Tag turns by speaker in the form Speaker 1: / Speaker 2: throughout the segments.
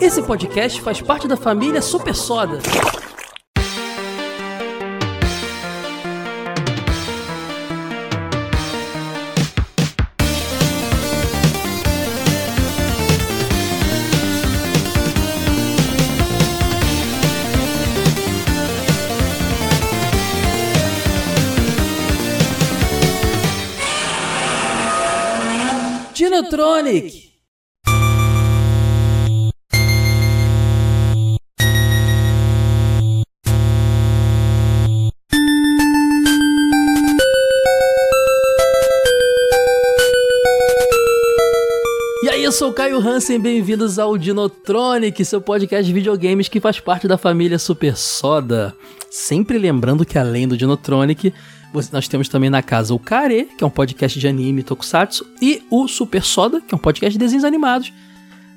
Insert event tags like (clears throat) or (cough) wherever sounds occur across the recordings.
Speaker 1: Esse podcast faz parte da família Super Soda. Dinotronic. Caio Hansen, bem-vindos ao Dinotronic, seu podcast de videogames que faz parte da família Super Soda. Sempre lembrando que além do Dinotronic, nós temos também na casa o Kare, que é um podcast de anime tokusatsu, e o Super Soda, que é um podcast de desenhos animados.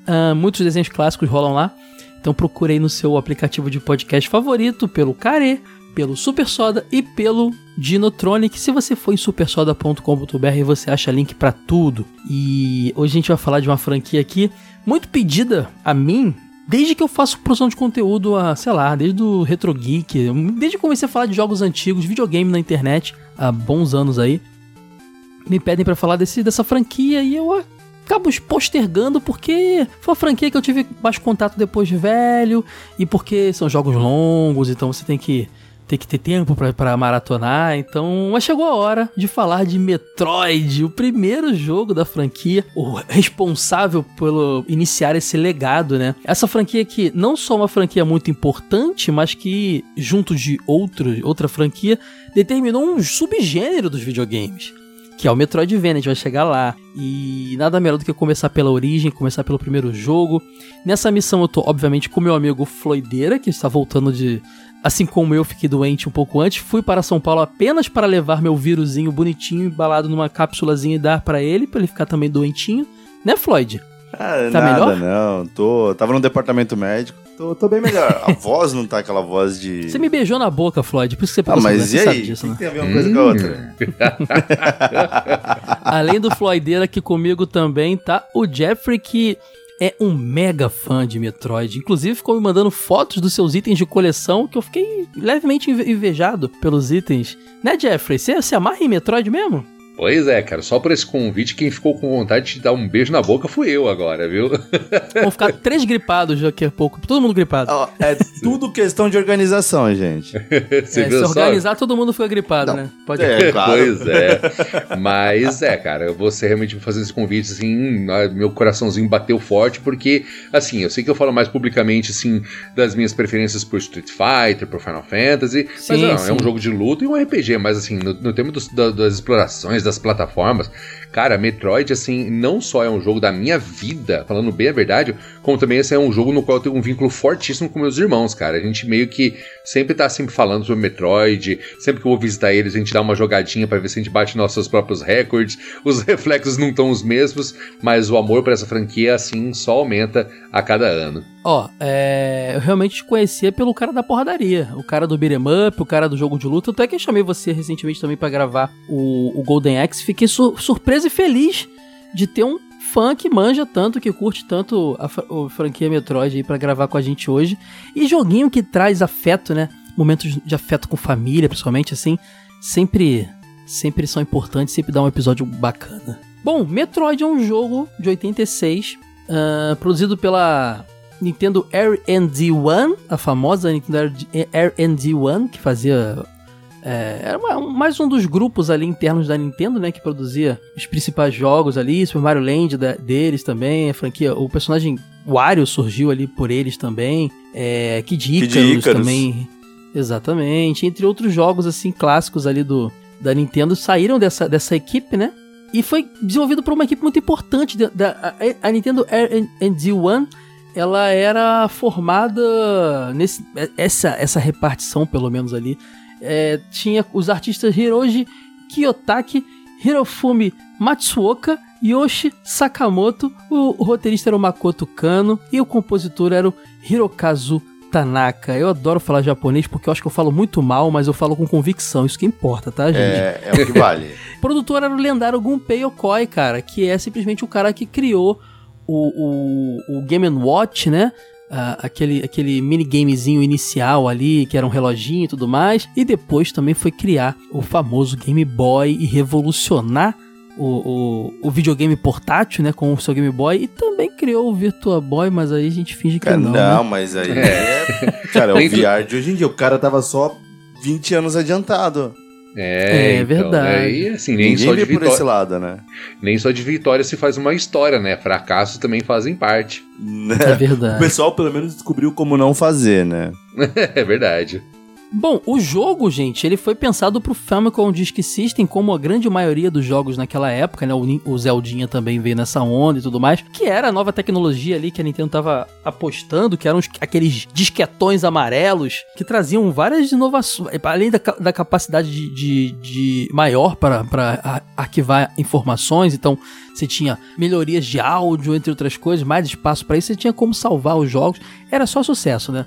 Speaker 1: Ah, muitos desenhos clássicos rolam lá. Então procure aí no seu aplicativo de podcast favorito pelo Kare, pelo Super Soda e pelo Dinotronic. Se você for em supersoda.com.br, você acha link pra tudo. E hoje a gente vai falar de uma franquia aqui muito pedida a mim desde que eu faço produção de conteúdo, a, sei lá, desde o Retro Geek, desde que comecei a falar de jogos antigos, videogame na internet, há bons anos aí. Me pedem pra falar desse, dessa franquia e eu acabo postergando porque foi uma franquia que eu tive mais contato depois de velho e porque são jogos longos, então você tem que tem que ter tempo pra maratonar. Então, mas chegou a hora de falar de Metroid, o primeiro jogo da franquia, o responsável pelo iniciar esse legado, né? Essa franquia que não só uma franquia muito importante, mas que junto de outro, outra franquia determinou um subgênero dos videogames que é o Metroidvania, a gente vai chegar lá. E nada melhor do que começar pela origem, começar pelo primeiro jogo. Nessa missão eu tô, obviamente, com meu amigo Floideira, que está voltando de. Assim como eu fiquei doente um pouco antes, fui para São Paulo apenas para levar meu vírusinho bonitinho, embalado numa cápsulazinha e dar para ele, para ele ficar também doentinho. Né, Floyd?
Speaker 2: Ah,
Speaker 1: Tá
Speaker 2: nada,
Speaker 1: melhor?
Speaker 2: não. Tô, tava no departamento médico. Tô, tô bem melhor. A (laughs) voz não tá aquela voz de.
Speaker 1: Você me beijou na boca, Floyd, por isso que você
Speaker 2: Ah,
Speaker 1: pegou
Speaker 2: mas
Speaker 1: você
Speaker 2: e aí?
Speaker 1: disso, né?
Speaker 2: que tem a ver uma coisa com a outra? (laughs)
Speaker 1: Além do Floydeira, aqui comigo também tá o Jeffrey, que é um mega fã de Metroid. Inclusive, ficou me mandando fotos dos seus itens de coleção, que eu fiquei levemente inve- invejado pelos itens. Né, Jeffrey? Você se amarra em Metroid mesmo?
Speaker 3: Pois é, cara, só por esse convite, quem ficou com vontade de dar um beijo na boca fui eu agora, viu?
Speaker 1: Vão ficar três gripados daqui a pouco. Todo mundo gripado.
Speaker 2: Ó, é (laughs) tudo questão de organização, gente. (laughs)
Speaker 3: Você
Speaker 1: É,
Speaker 3: viu
Speaker 1: se
Speaker 3: só?
Speaker 1: organizar, todo mundo fica gripado,
Speaker 2: Não.
Speaker 1: né? Pode
Speaker 2: É, claro.
Speaker 3: Pois é. Mas é, cara, eu vou ser realmente fazendo esse convite, assim, meu coraçãozinho bateu forte, porque, assim, eu sei que eu falo mais publicamente, assim, das minhas preferências por Street Fighter, por Final Fantasy,
Speaker 1: Sim,
Speaker 3: mas não,
Speaker 1: sim.
Speaker 3: é um jogo de luta e um RPG, mas, assim, no, no tema dos- da- das explorações, das plataformas, cara, Metroid, assim, não só é um jogo da minha vida, falando bem a verdade, como também esse é um jogo no qual eu tenho um vínculo fortíssimo com meus irmãos, cara. A gente meio que sempre tá sempre falando sobre Metroid, sempre que eu vou visitar eles, a gente dá uma jogadinha pra ver se a gente bate nossos próprios recordes. Os (laughs) reflexos não estão os mesmos, mas o amor por essa franquia, assim, só aumenta a cada ano.
Speaker 1: Ó, é, eu realmente te conhecia pelo cara da porradaria, o cara do beat'em up, o cara do jogo de luta. Até que eu chamei você recentemente também pra gravar o, o Golden Axe. Fiquei su- surpreso e feliz de ter um fã que manja tanto, que curte tanto a, o franquia Metroid aí pra gravar com a gente hoje. E joguinho que traz afeto, né? Momentos de afeto com família, principalmente, assim, sempre, sempre são importantes, sempre dá um episódio bacana. Bom, Metroid é um jogo de 86, ah, produzido pela Nintendo R&D One, a famosa Nintendo R&D One, que fazia... é, era uma- um- mais um dos grupos ali internos da Nintendo, né? Que produzia os principais jogos ali, Super Mario Land da- deles também, a franquia... O personagem Wario surgiu ali por eles também, é, Kid
Speaker 2: Kid
Speaker 1: Icarus
Speaker 2: Icarus.
Speaker 1: também... Exatamente, entre outros jogos assim clássicos ali do da Nintendo saíram dessa, dessa equipe, né? E foi desenvolvido por uma equipe muito importante. Da, da- a, a Nintendo R&D One, ela era formada nesse essa essa repartição pelo menos ali é, tinha os artistas Hiroji Kiyotaki, Hirofumi Matsuoka, Yoshi Sakamoto, o, o roteirista era o Makoto Kano e o compositor era o Hirokazu Tanaka. Eu adoro falar japonês porque eu acho que eu falo muito mal, mas eu falo com convicção. Isso que importa, tá, gente?
Speaker 2: É, é o que vale.
Speaker 1: O (laughs) produtor era o lendário Gunpei Yokoi, cara, que é simplesmente o cara que criou o, o, o Game Watch, né? Uh, aquele, aquele minigamezinho inicial ali, que era um reloginho e tudo mais. E depois também foi criar o famoso Game Boy e revolucionar o, o, o, videogame portátil, né, com o seu Game Boy, e também criou o Virtua Boy, mas aí a gente finge que é, não.
Speaker 2: Não,
Speaker 1: né?
Speaker 2: mas aí é. Cara, é o VR de hoje em dia. O cara tava só 20 anos adiantado.
Speaker 3: É, é então, verdade. Aí, assim, nem
Speaker 2: Ninguém
Speaker 3: só de
Speaker 2: vitória, por esse lado, né?
Speaker 3: Nem só de vitória se faz uma história, né? Fracassos também fazem parte. (laughs)
Speaker 1: É verdade.
Speaker 2: O pessoal pelo menos descobriu como não fazer, né? (laughs)
Speaker 3: é verdade.
Speaker 1: Bom, o jogo, gente, ele foi pensado pro Famicom Disk System, como a grande maioria dos jogos naquela época, né? O, Zeldinha também veio nessa onda e tudo mais, que era a nova tecnologia ali que a Nintendo tava apostando, que eram os, aqueles disquetões amarelos que traziam várias inovações, além da, da capacidade de, de, de maior para arquivar informações, então você tinha melhorias de áudio, entre outras coisas, mais espaço para isso, você tinha como salvar os jogos, era só sucesso, né?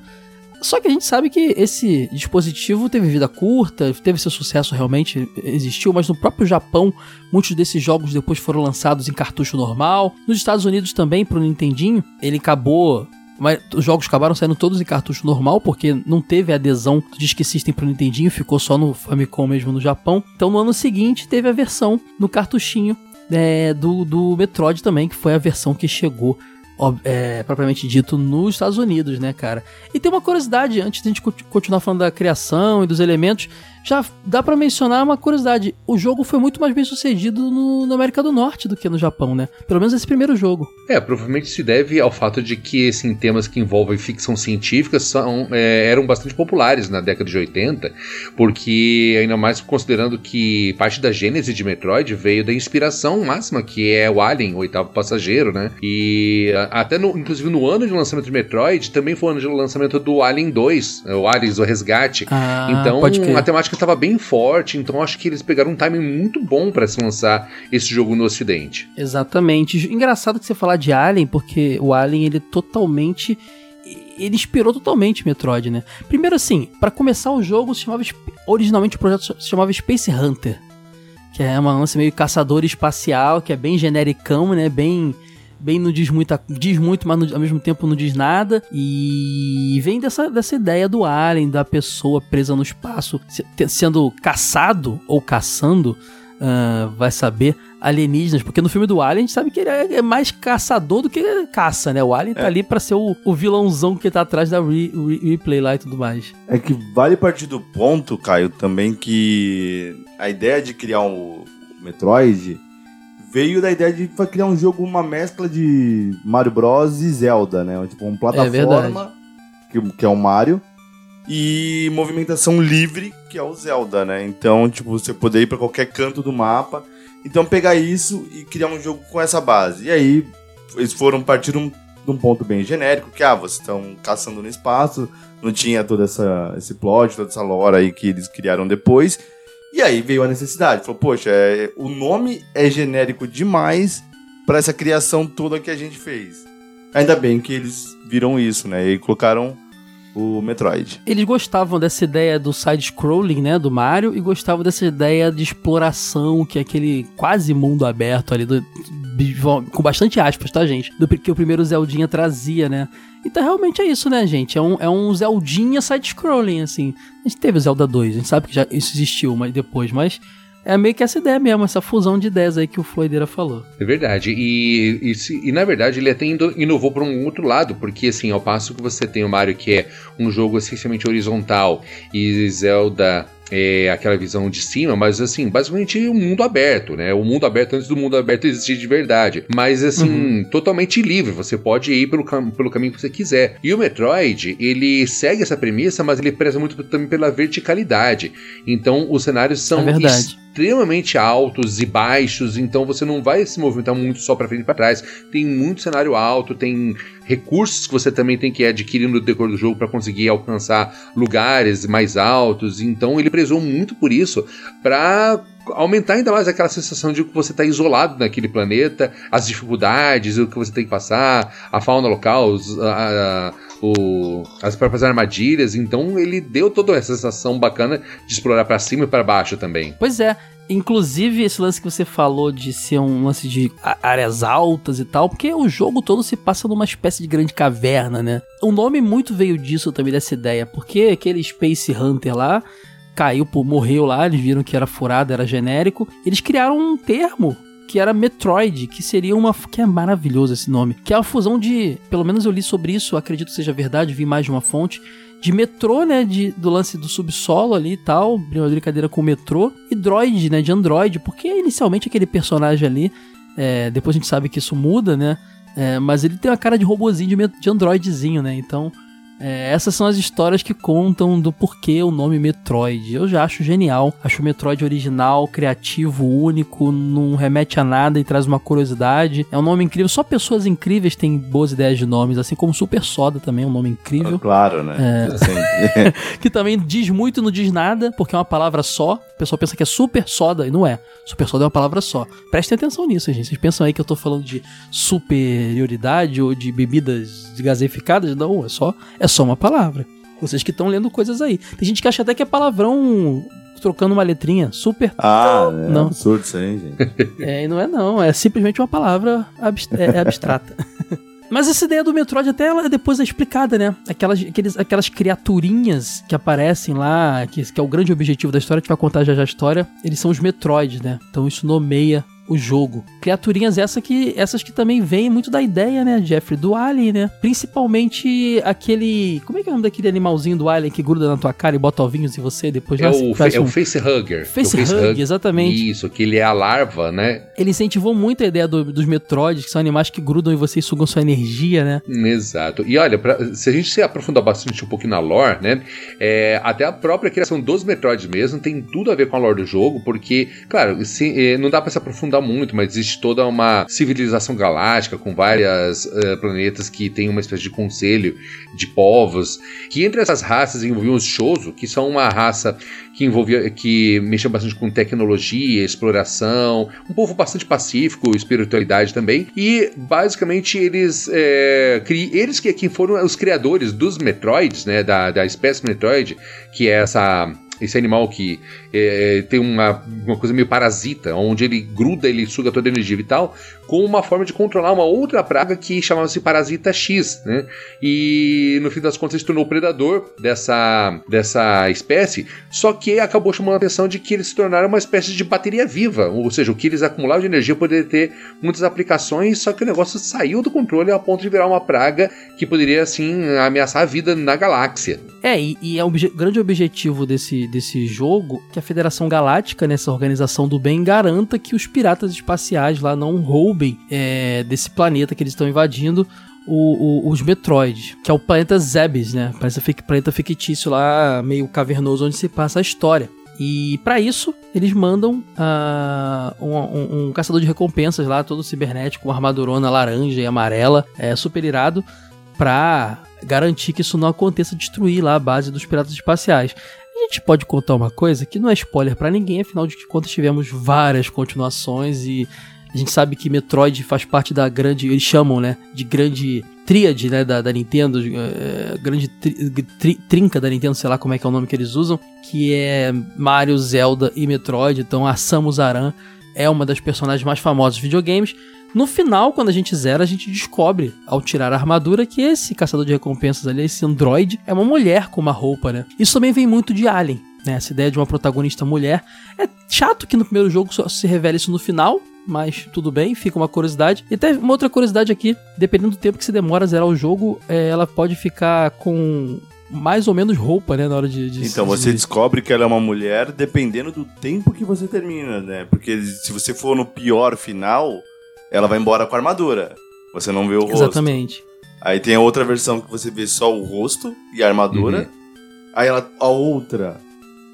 Speaker 1: Só que a gente sabe que esse dispositivo teve vida curta, teve seu sucesso realmente, existiu, mas no próprio Japão, muitos desses jogos depois foram lançados em cartucho normal. Nos Estados Unidos também, pro Nintendinho, ele acabou mas os jogos acabaram saindo todos em cartucho normal, porque não teve adesão do Disk System pro Nintendinho, ficou só no Famicom mesmo no Japão. Então no ano seguinte teve a versão no cartuchinho é, do, do Metroid também, que foi a versão que chegou é, propriamente dito nos Estados Unidos, né, cara? E tem uma curiosidade, antes de a gente continuar falando da criação e dos elementos, já dá para mencionar uma curiosidade: o jogo foi muito mais bem sucedido no, na América do Norte do que no Japão, né? Pelo menos esse primeiro jogo.
Speaker 3: É, provavelmente se deve ao fato de que assim, temas que envolvem ficção científica são, é, eram bastante populares na década de 80, porque ainda mais considerando que parte da gênese de Metroid veio da inspiração máxima que é o Alien, o oitavo passageiro, né? E até no, inclusive no ano de lançamento de Metroid também foi o ano de lançamento do Alien 2, o Aliens, o Resgate.
Speaker 1: Ah,
Speaker 3: então a temática estava bem forte, então acho que eles pegaram um timing muito bom para se lançar esse jogo no ocidente.
Speaker 1: Exatamente. Engraçado que você falar de Alien, porque o Alien ele totalmente ele inspirou totalmente Metroid, né? Primeiro assim, para começar o jogo, se chamava originalmente o projeto se chamava Space Hunter, que é uma lance meio caçador espacial, que é bem genericão, né? Bem bem não diz muita, diz muito, mas no, ao mesmo tempo não diz nada. E vem dessa, dessa ideia do alien, da pessoa presa no espaço, se, sendo caçado ou caçando, uh, vai saber, alienígenas. Porque no filme do Alien a gente sabe que ele é, é mais caçador do que caça, né? O Alien tá é. tá ali pra ser o, o vilãozão que tá atrás da re, re, replay lá e tudo mais.
Speaker 2: É que vale partir do ponto, Caio, também que a ideia de criar um Metroid veio da ideia de criar um jogo, uma mescla de Mario Bros e Zelda, né? Tipo, uma plataforma, é que, que é o Mario, e movimentação livre, que é o Zelda, né? Então, tipo, você poder ir para qualquer canto do mapa. Então, pegar isso e criar um jogo com essa base. E aí, eles foram partir um, de um ponto bem genérico, que, ah, vocês estão caçando no espaço, não tinha todo essa, esse plot, toda essa lore aí que eles criaram depois. E aí veio a necessidade. Falou, poxa, é, o nome é genérico demais para essa criação toda que a gente fez. Ainda bem que eles viram isso, né? E colocaram o Metroid.
Speaker 1: Eles gostavam dessa ideia do side-scrolling, né, do Mario, e gostavam dessa ideia de exploração, que é aquele quase mundo aberto ali, do, com bastante aspas, tá, gente? Do que o primeiro Zeldinha trazia, né? Então realmente é isso, né, gente? É um, é um Zeldinha side-scrolling, assim. A gente teve o Zelda 2, a gente sabe que já isso existiu mas depois, mas é meio que essa ideia mesmo, essa fusão de ideias aí que o Floideira falou.
Speaker 3: É verdade. E, e, e, na verdade ele até inovou para um outro lado, porque assim, ao passo que você tem o Mario que é um jogo essencialmente horizontal e Zelda é, aquela visão de cima, mas assim, basicamente um mundo aberto, né? O mundo aberto antes do mundo aberto existir de verdade. Mas assim, uhum. totalmente livre, você pode ir pelo, cam pelo caminho que você quiser. E o Metroid, ele segue essa premissa, mas ele preza muito também pela verticalidade. Então os cenários são
Speaker 1: é
Speaker 3: extremamente altos e baixos, então você não vai se movimentar muito só para frente e para trás. Tem muito cenário alto, tem recursos que você também tem que adquirir no decor do jogo para conseguir alcançar lugares mais altos. Então ele prezou muito por isso para aumentar ainda mais aquela sensação de que você está isolado naquele planeta, as dificuldades, o que você tem que passar, a fauna local, os, a, o, as próprias armadilhas. Então ele deu toda essa sensação bacana de explorar para cima e para baixo também.
Speaker 1: Pois é. Inclusive, esse lance que você falou de ser um lance de áreas altas e tal, porque o jogo todo se passa numa espécie de grande caverna, né? O nome muito veio disso também, dessa ideia, porque aquele Space Hunter lá caiu, morreu lá, eles viram que era furado, era genérico. Eles criaram um termo que era Metroid, que seria uma. que é maravilhoso esse nome. Que é a fusão de. Pelo menos eu li sobre isso, acredito seja verdade, vi mais de uma fonte. De metrô, né? De, do lance do subsolo ali e tal. Brincadeira com o metrô. E droid, né? De Android. Porque inicialmente aquele personagem ali. É, depois a gente sabe que isso muda, né? É, mas ele tem uma cara de robozinho de, de androidzinho, né? Então é, essas são as histórias que contam do porquê o nome Metroid. Eu já acho genial. Acho o Metroid original, criativo, único, não remete a nada e traz uma curiosidade. É um nome incrível. Só pessoas incríveis têm boas ideias de nomes, assim como Super Soda também é um nome incrível.
Speaker 2: Claro, né?
Speaker 1: É. (laughs) que também diz muito e não diz nada, porque é uma palavra só. O pessoal pensa que é super soda e não é. Super soda é uma palavra só. Prestem atenção nisso, gente. Vocês pensam aí que eu tô falando de superioridade ou de bebidas gaseificadas? Não, é só, é só uma palavra. Vocês que estão lendo coisas aí. Tem gente que acha até que é palavrão trocando uma letrinha. Super.
Speaker 2: Ah, é não. absurdo isso aí, gente. (laughs)
Speaker 1: É, não é não. É simplesmente uma palavra é, é abstrata. (laughs) Mas essa ideia do Metroid até ela depois é explicada, né? Aquelas, aqueles, aquelas criaturinhas que aparecem lá, que, que é o grande objetivo da história, a gente vai contar já já a história, eles são os Metroids, né? Então isso nomeia o jogo. Criaturinhas essa que, essas que também vêm muito da ideia, né, Jeffrey, do Alien, né? Principalmente aquele. Como é que é o nome daquele animalzinho do Alien que gruda na tua cara e bota ovinhos em você depois
Speaker 3: é, o, é um... o Facehugger.
Speaker 1: Facehugger, exatamente.
Speaker 3: Isso, que ele é a larva, né?
Speaker 1: Ele incentivou muito a ideia do, dos Metroids, que são animais que grudam em você e sugam sua energia, né?
Speaker 3: Exato. E olha, pra, se a gente se aprofundar bastante um pouquinho na lore, né? É, até a própria criação dos Metroids mesmo tem tudo a ver com a lore do jogo, porque, claro, se, é, não dá para se aprofundar aprofundar muito, mas existe toda uma civilização galáctica com vários uh, planetas que tem uma espécie de conselho de povos, que entre essas raças envolviam os Shoso, que são uma raça que envolvia, que mexia bastante com tecnologia, exploração, um povo bastante pacífico, espiritualidade também, e basicamente eles, é, cri, eles que, que foram os criadores dos Metroids, né, da, da espécie Metroid, que é essa esse animal que é, tem uma, uma coisa meio parasita, onde ele gruda, ele suga toda a energia vital, com uma forma de controlar uma outra praga que chamava-se Parasita X, né? E no fim das contas se tornou o predador dessa, dessa espécie, só que acabou chamando a atenção de que eles se tornaram uma espécie de bateria viva, ou seja, o que eles acumulavam de energia poderia ter muitas aplicações, só que o negócio saiu do controle ao ponto de virar uma praga que poderia, assim, ameaçar a vida na galáxia.
Speaker 1: É, e, e é o obje grande objetivo desse, desse jogo que a Federação Galáctica, nessa organização do bem, garanta que os piratas espaciais lá não roubem é, desse planeta que eles estão invadindo o, o, os Metroids, que é o planeta Zebes, né? Parece planeta fictício lá, meio cavernoso, onde se passa a história. E para isso, eles mandam uh, um, um, um, caçador de recompensas lá, todo cibernético, com armadurona laranja e amarela, é, super irado, pra garantir que isso não aconteça, destruir lá a base dos piratas espaciais. A gente pode contar uma coisa que não é spoiler para ninguém, afinal de contas tivemos várias continuações e a gente sabe que Metroid faz parte da grande, eles chamam, né, de grande tríade, né, da, da Nintendo, é, grande tri, tri, trinca da Nintendo, sei lá como é que é o nome que eles usam, que é Mario, Zelda e Metroid. Então a Samus Aran é uma das personagens mais famosas dos videogames. No final, quando a gente zera, a gente descobre, ao tirar a armadura, que esse caçador de recompensas ali, esse android, é uma mulher com uma roupa, né? Isso também vem muito de Alien, né? Essa ideia de uma protagonista mulher. É chato que no primeiro jogo só se revela isso no final, mas tudo bem, fica uma curiosidade. E até uma outra curiosidade aqui, dependendo do tempo que se demora a zerar o jogo, é, ela pode ficar com mais ou menos roupa, né, na hora de... de
Speaker 2: então, você descobre que ela é uma mulher dependendo do tempo que você termina, né? Porque se você for no pior final ela vai embora com a armadura. Você não vê o rosto.
Speaker 1: Exatamente.
Speaker 2: Aí tem a outra versão que você vê só o rosto e a armadura. Uhum. Aí ela, a outra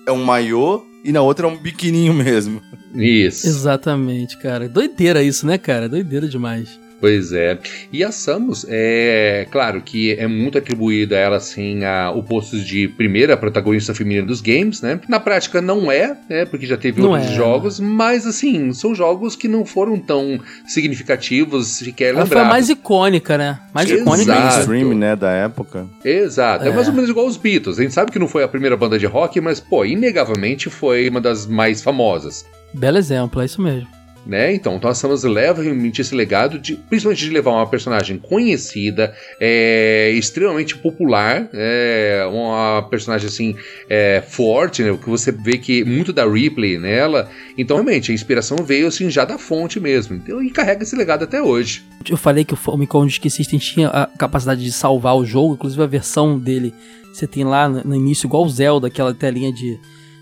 Speaker 2: é um maiô e na outra é um biquininho mesmo.
Speaker 3: Isso.
Speaker 1: Exatamente, cara. Doideira isso, né, cara? Doideira demais.
Speaker 3: Pois é. E a Samus, é claro que é muito atribuída a ela, assim, a, o posto de primeira protagonista feminina dos games, né? Na prática não é, né? Porque já teve não outros é, jogos, mas, assim, são jogos que não foram tão significativos, sequer lembrados. Ela foi
Speaker 1: mais icônica, né? Mais
Speaker 2: Exato. icônica. Mainstream, né? Da época.
Speaker 3: Exato. É. é mais ou menos igual os Beatles. A gente sabe que não foi a primeira banda de rock, mas, pô, inegavelmente foi uma das mais famosas.
Speaker 1: Belo exemplo, é isso mesmo
Speaker 3: né? Então, a Samus leva realmente esse legado, de, principalmente de levar uma personagem conhecida, é, extremamente popular, é, uma personagem assim é, forte, né? Que você vê que muito da Ripley nela. Então, realmente, a inspiração veio assim já da fonte mesmo. Então, e carrega esse legado até hoje.
Speaker 1: Eu falei que o Famicom Disk System tinha a capacidade de salvar o jogo, inclusive a versão dele você tem lá no início, igual o Zelda, aquela telinha de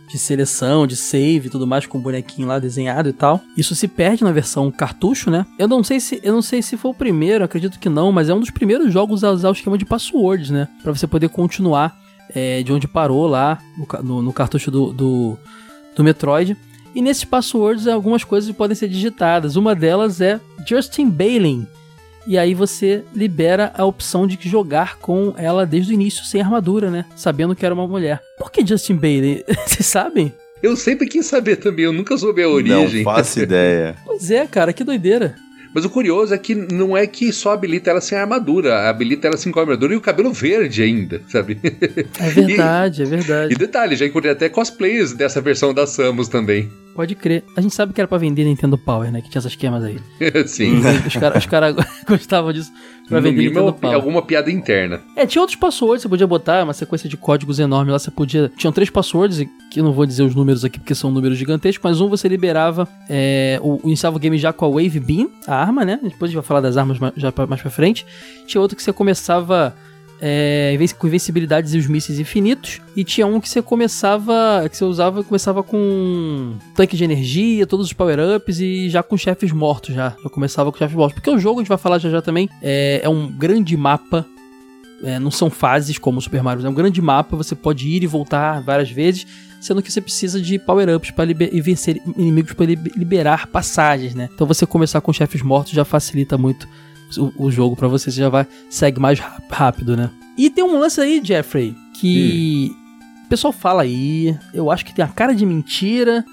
Speaker 1: de seleção, de save e tudo mais com o bonequinho lá desenhado e tal. Isso se perde na versão cartucho, né? Eu não sei se eu não sei se foi o primeiro, acredito que não, mas é um dos primeiros jogos a usar o esquema de passwords, né? Para você poder continuar é, de onde parou lá no, no, no cartucho do, do, do Metroid. E nesses passwords algumas coisas podem ser digitadas. Uma delas é Justin Bailey, e aí você libera a opção de jogar com ela desde o início, sem armadura, né? Sabendo que era uma mulher. Por que Justin Bailey? (laughs) Vocês sabem?
Speaker 3: Eu sempre quis saber também, eu nunca soube a origem.
Speaker 2: Não faço (laughs) ideia.
Speaker 1: Pois é, cara, que doideira.
Speaker 3: Mas o curioso é que não é que só habilita ela sem armadura, habilita ela sem armadura e o cabelo verde ainda, sabe?
Speaker 1: É verdade, (laughs)
Speaker 3: e,
Speaker 1: é verdade.
Speaker 3: E detalhe, já encontrei até cosplays dessa versão da Samus também.
Speaker 1: Pode crer. A gente sabe que era pra vender Nintendo Power, né? Que tinha essas esquemas aí. (laughs)
Speaker 3: Sim.
Speaker 1: Os caras cara (laughs) gostavam disso pra no vender Nintendo Power.
Speaker 3: alguma piada interna.
Speaker 1: É, tinha outros passwords, você podia botar uma sequência de códigos enorme lá, você podia... Tinham três passwords, que eu não vou dizer os números aqui porque são números gigantescos, mas um você liberava, é, o, iniciava o game já com a Wave Beam, a arma, né? Depois a gente vai falar das armas já mais pra frente. Tinha outro que você começava é, com invencibilidades e os mísseis infinitos. E tinha um que você começava. que você usava começava com tanque de energia, todos os power-ups e já com chefes mortos já. Eu começava com chefes mortos. Porque o jogo, a gente vai falar já já também, é, é um grande mapa. É, não são fases como o Super Mario, é um grande mapa, você pode ir e voltar várias vezes, sendo que você precisa de power-ups para vencer inimigos para liberar passagens, né? Então você começar com chefes mortos já facilita muito o, o jogo para você, você já vai segue mais rápido, né? E tem um lance aí, Jeffrey, que hum. o pessoal fala aí, eu acho que tem a cara de mentira,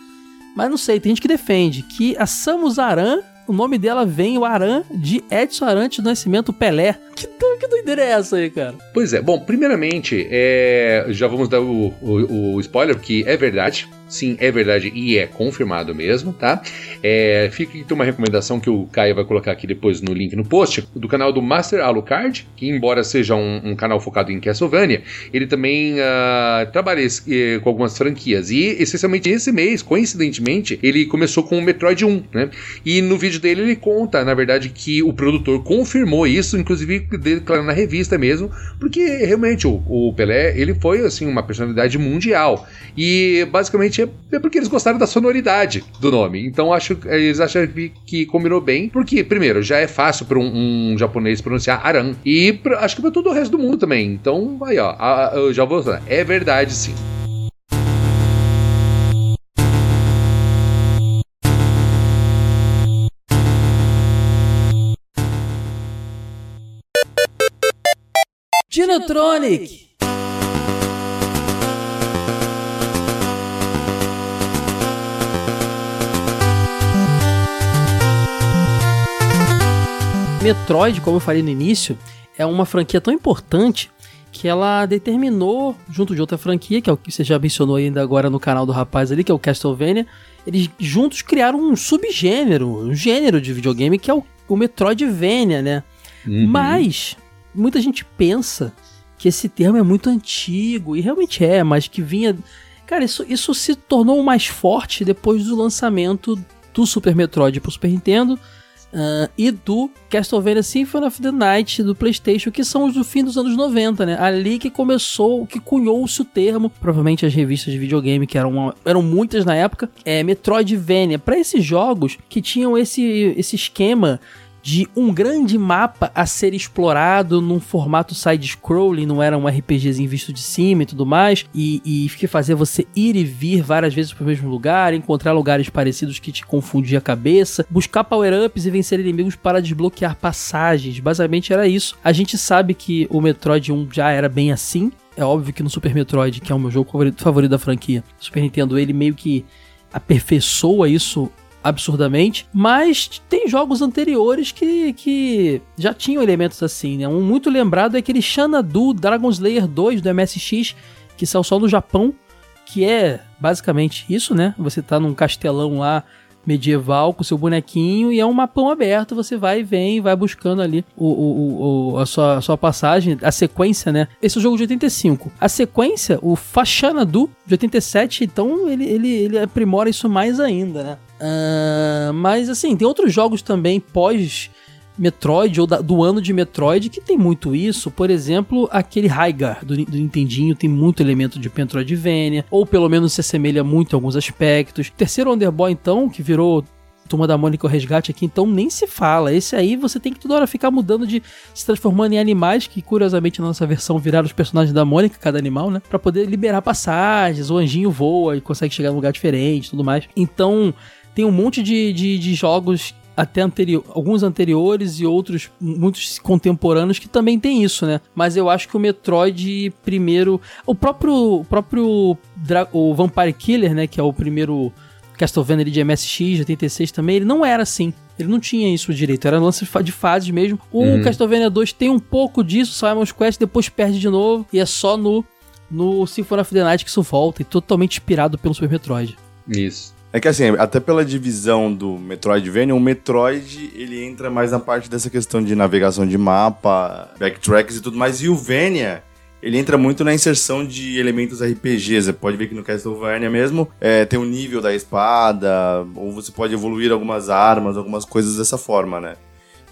Speaker 1: mas não sei, tem gente que defende que a Samus Aran o nome dela vem, o Aran, de Edson Arantes do Nascimento Pelé. Que, que doideira é essa aí, cara?
Speaker 3: Pois é, bom, primeiramente, é, já vamos dar o, o, o spoiler, que é verdade. Sim, é verdade e é confirmado mesmo, tá? É, fica aqui uma recomendação que o Caio vai colocar aqui depois no link no post, do canal do Master Alucard, que embora seja um, um canal focado em Castlevania, ele também uh, trabalha uh, com algumas franquias. E, essencialmente, esse mês, coincidentemente, ele começou com o Metroid 1, né? E no vídeo dele ele conta, na verdade, que o produtor confirmou isso, inclusive declarando na revista mesmo, porque realmente o, o Pelé, ele foi, assim, uma personalidade mundial. E, basicamente, é porque eles gostaram da sonoridade do nome. Então acho eles acharam que, que combinou bem, porque primeiro já é fácil para um, um, japonês pronunciar Aran e pra, acho que para todo o resto do mundo também. Então aí ó, a, a, eu já vou falar, é verdade sim.
Speaker 1: Dinotronic Metroid, como eu falei no início, é uma franquia tão importante que ela determinou, junto de outra franquia, que é o que você já mencionou ainda agora no canal do rapaz ali, que é o Castlevania, eles juntos criaram um subgênero, um gênero de videogame que é o, o Metroidvania, né? Uhum. Mas muita gente pensa que esse termo é muito antigo, e realmente é, mas que vinha. Cara, isso, isso se tornou mais forte depois do lançamento do Super Metroid pro Super Nintendo Uh, e do Castlevania Symphony of the Night do PlayStation, que são os do fim dos anos 90, né? Ali que começou, que cunhou-se o termo, provavelmente as revistas de videogame, que eram, uma, eram muitas na época, é Metroidvania, para esses jogos que tinham esse, esse esquema de um grande mapa a ser explorado num formato side-scrolling, não era um RPGzinho visto de cima e tudo mais, e, e que fazia você ir e vir várias vezes para o mesmo lugar, encontrar lugares parecidos que te confundia a cabeça, buscar power-ups e vencer inimigos para desbloquear passagens. Basicamente era isso. A gente sabe que o Metroid 1 já era bem assim. É óbvio que no Super Metroid, que é o meu jogo favorito, favorito da franquia, Super Nintendo, ele meio que aperfeiçoa isso absurdamente, mas tem jogos anteriores que, que já tinham elementos assim, né? Um muito lembrado é aquele Xanadu Dragon Slayer 2 do MSX, que saiu só no Japão, que é basicamente isso, né? Você tá num castelão lá medieval com seu bonequinho e é um mapão aberto, você vai e vem, vai buscando ali o, o, o, a, sua, a sua passagem, a sequência, né? Esse é o jogo de 85. A sequência, o Fachanadu de 87, então ele, ele, ele aprimora isso mais ainda, né? Uh, mas assim, tem outros jogos também pós Metroid ou da, do ano de Metroid que tem muito isso. Por exemplo, aquele Raigar do, do Nintendinho tem muito elemento de Metroidvania, ou pelo menos se assemelha muito em alguns aspectos. Terceiro Underboy, então, que virou Turma da Mônica o Resgate aqui, então nem se fala. Esse aí você tem que toda hora ficar mudando de se transformando em animais, que curiosamente na nossa versão viraram os personagens da Mônica, cada animal, né? Pra poder liberar passagens, o anjinho voa e consegue chegar em um lugar diferente tudo mais. Então, tem um monte de, de, de jogos até anterior, alguns anteriores e outros muitos contemporâneos que também tem isso, né? Mas eu acho que o Metroid primeiro, o próprio o próprio Dra o Vampire Killer, né, que é o primeiro Castlevania de MSX de 86 também, ele não era assim. Ele não tinha isso direito, era lance de fases mesmo. O uhum. Castlevania 2 tem um pouco disso, Simon's Quest depois perde de novo e é só no no Symphony of the Night que isso volta e totalmente inspirado pelo Super Metroid.
Speaker 3: Isso.
Speaker 2: É que assim, até pela divisão do Metroidvania, o Metroid ele entra mais na parte dessa questão de navegação de mapa, backtracks e tudo mais. E o Vania, ele entra muito na inserção de elementos RPG. Você pode ver que no Castlevania mesmo é, tem o um nível da espada, ou você pode evoluir algumas armas, algumas coisas dessa forma, né?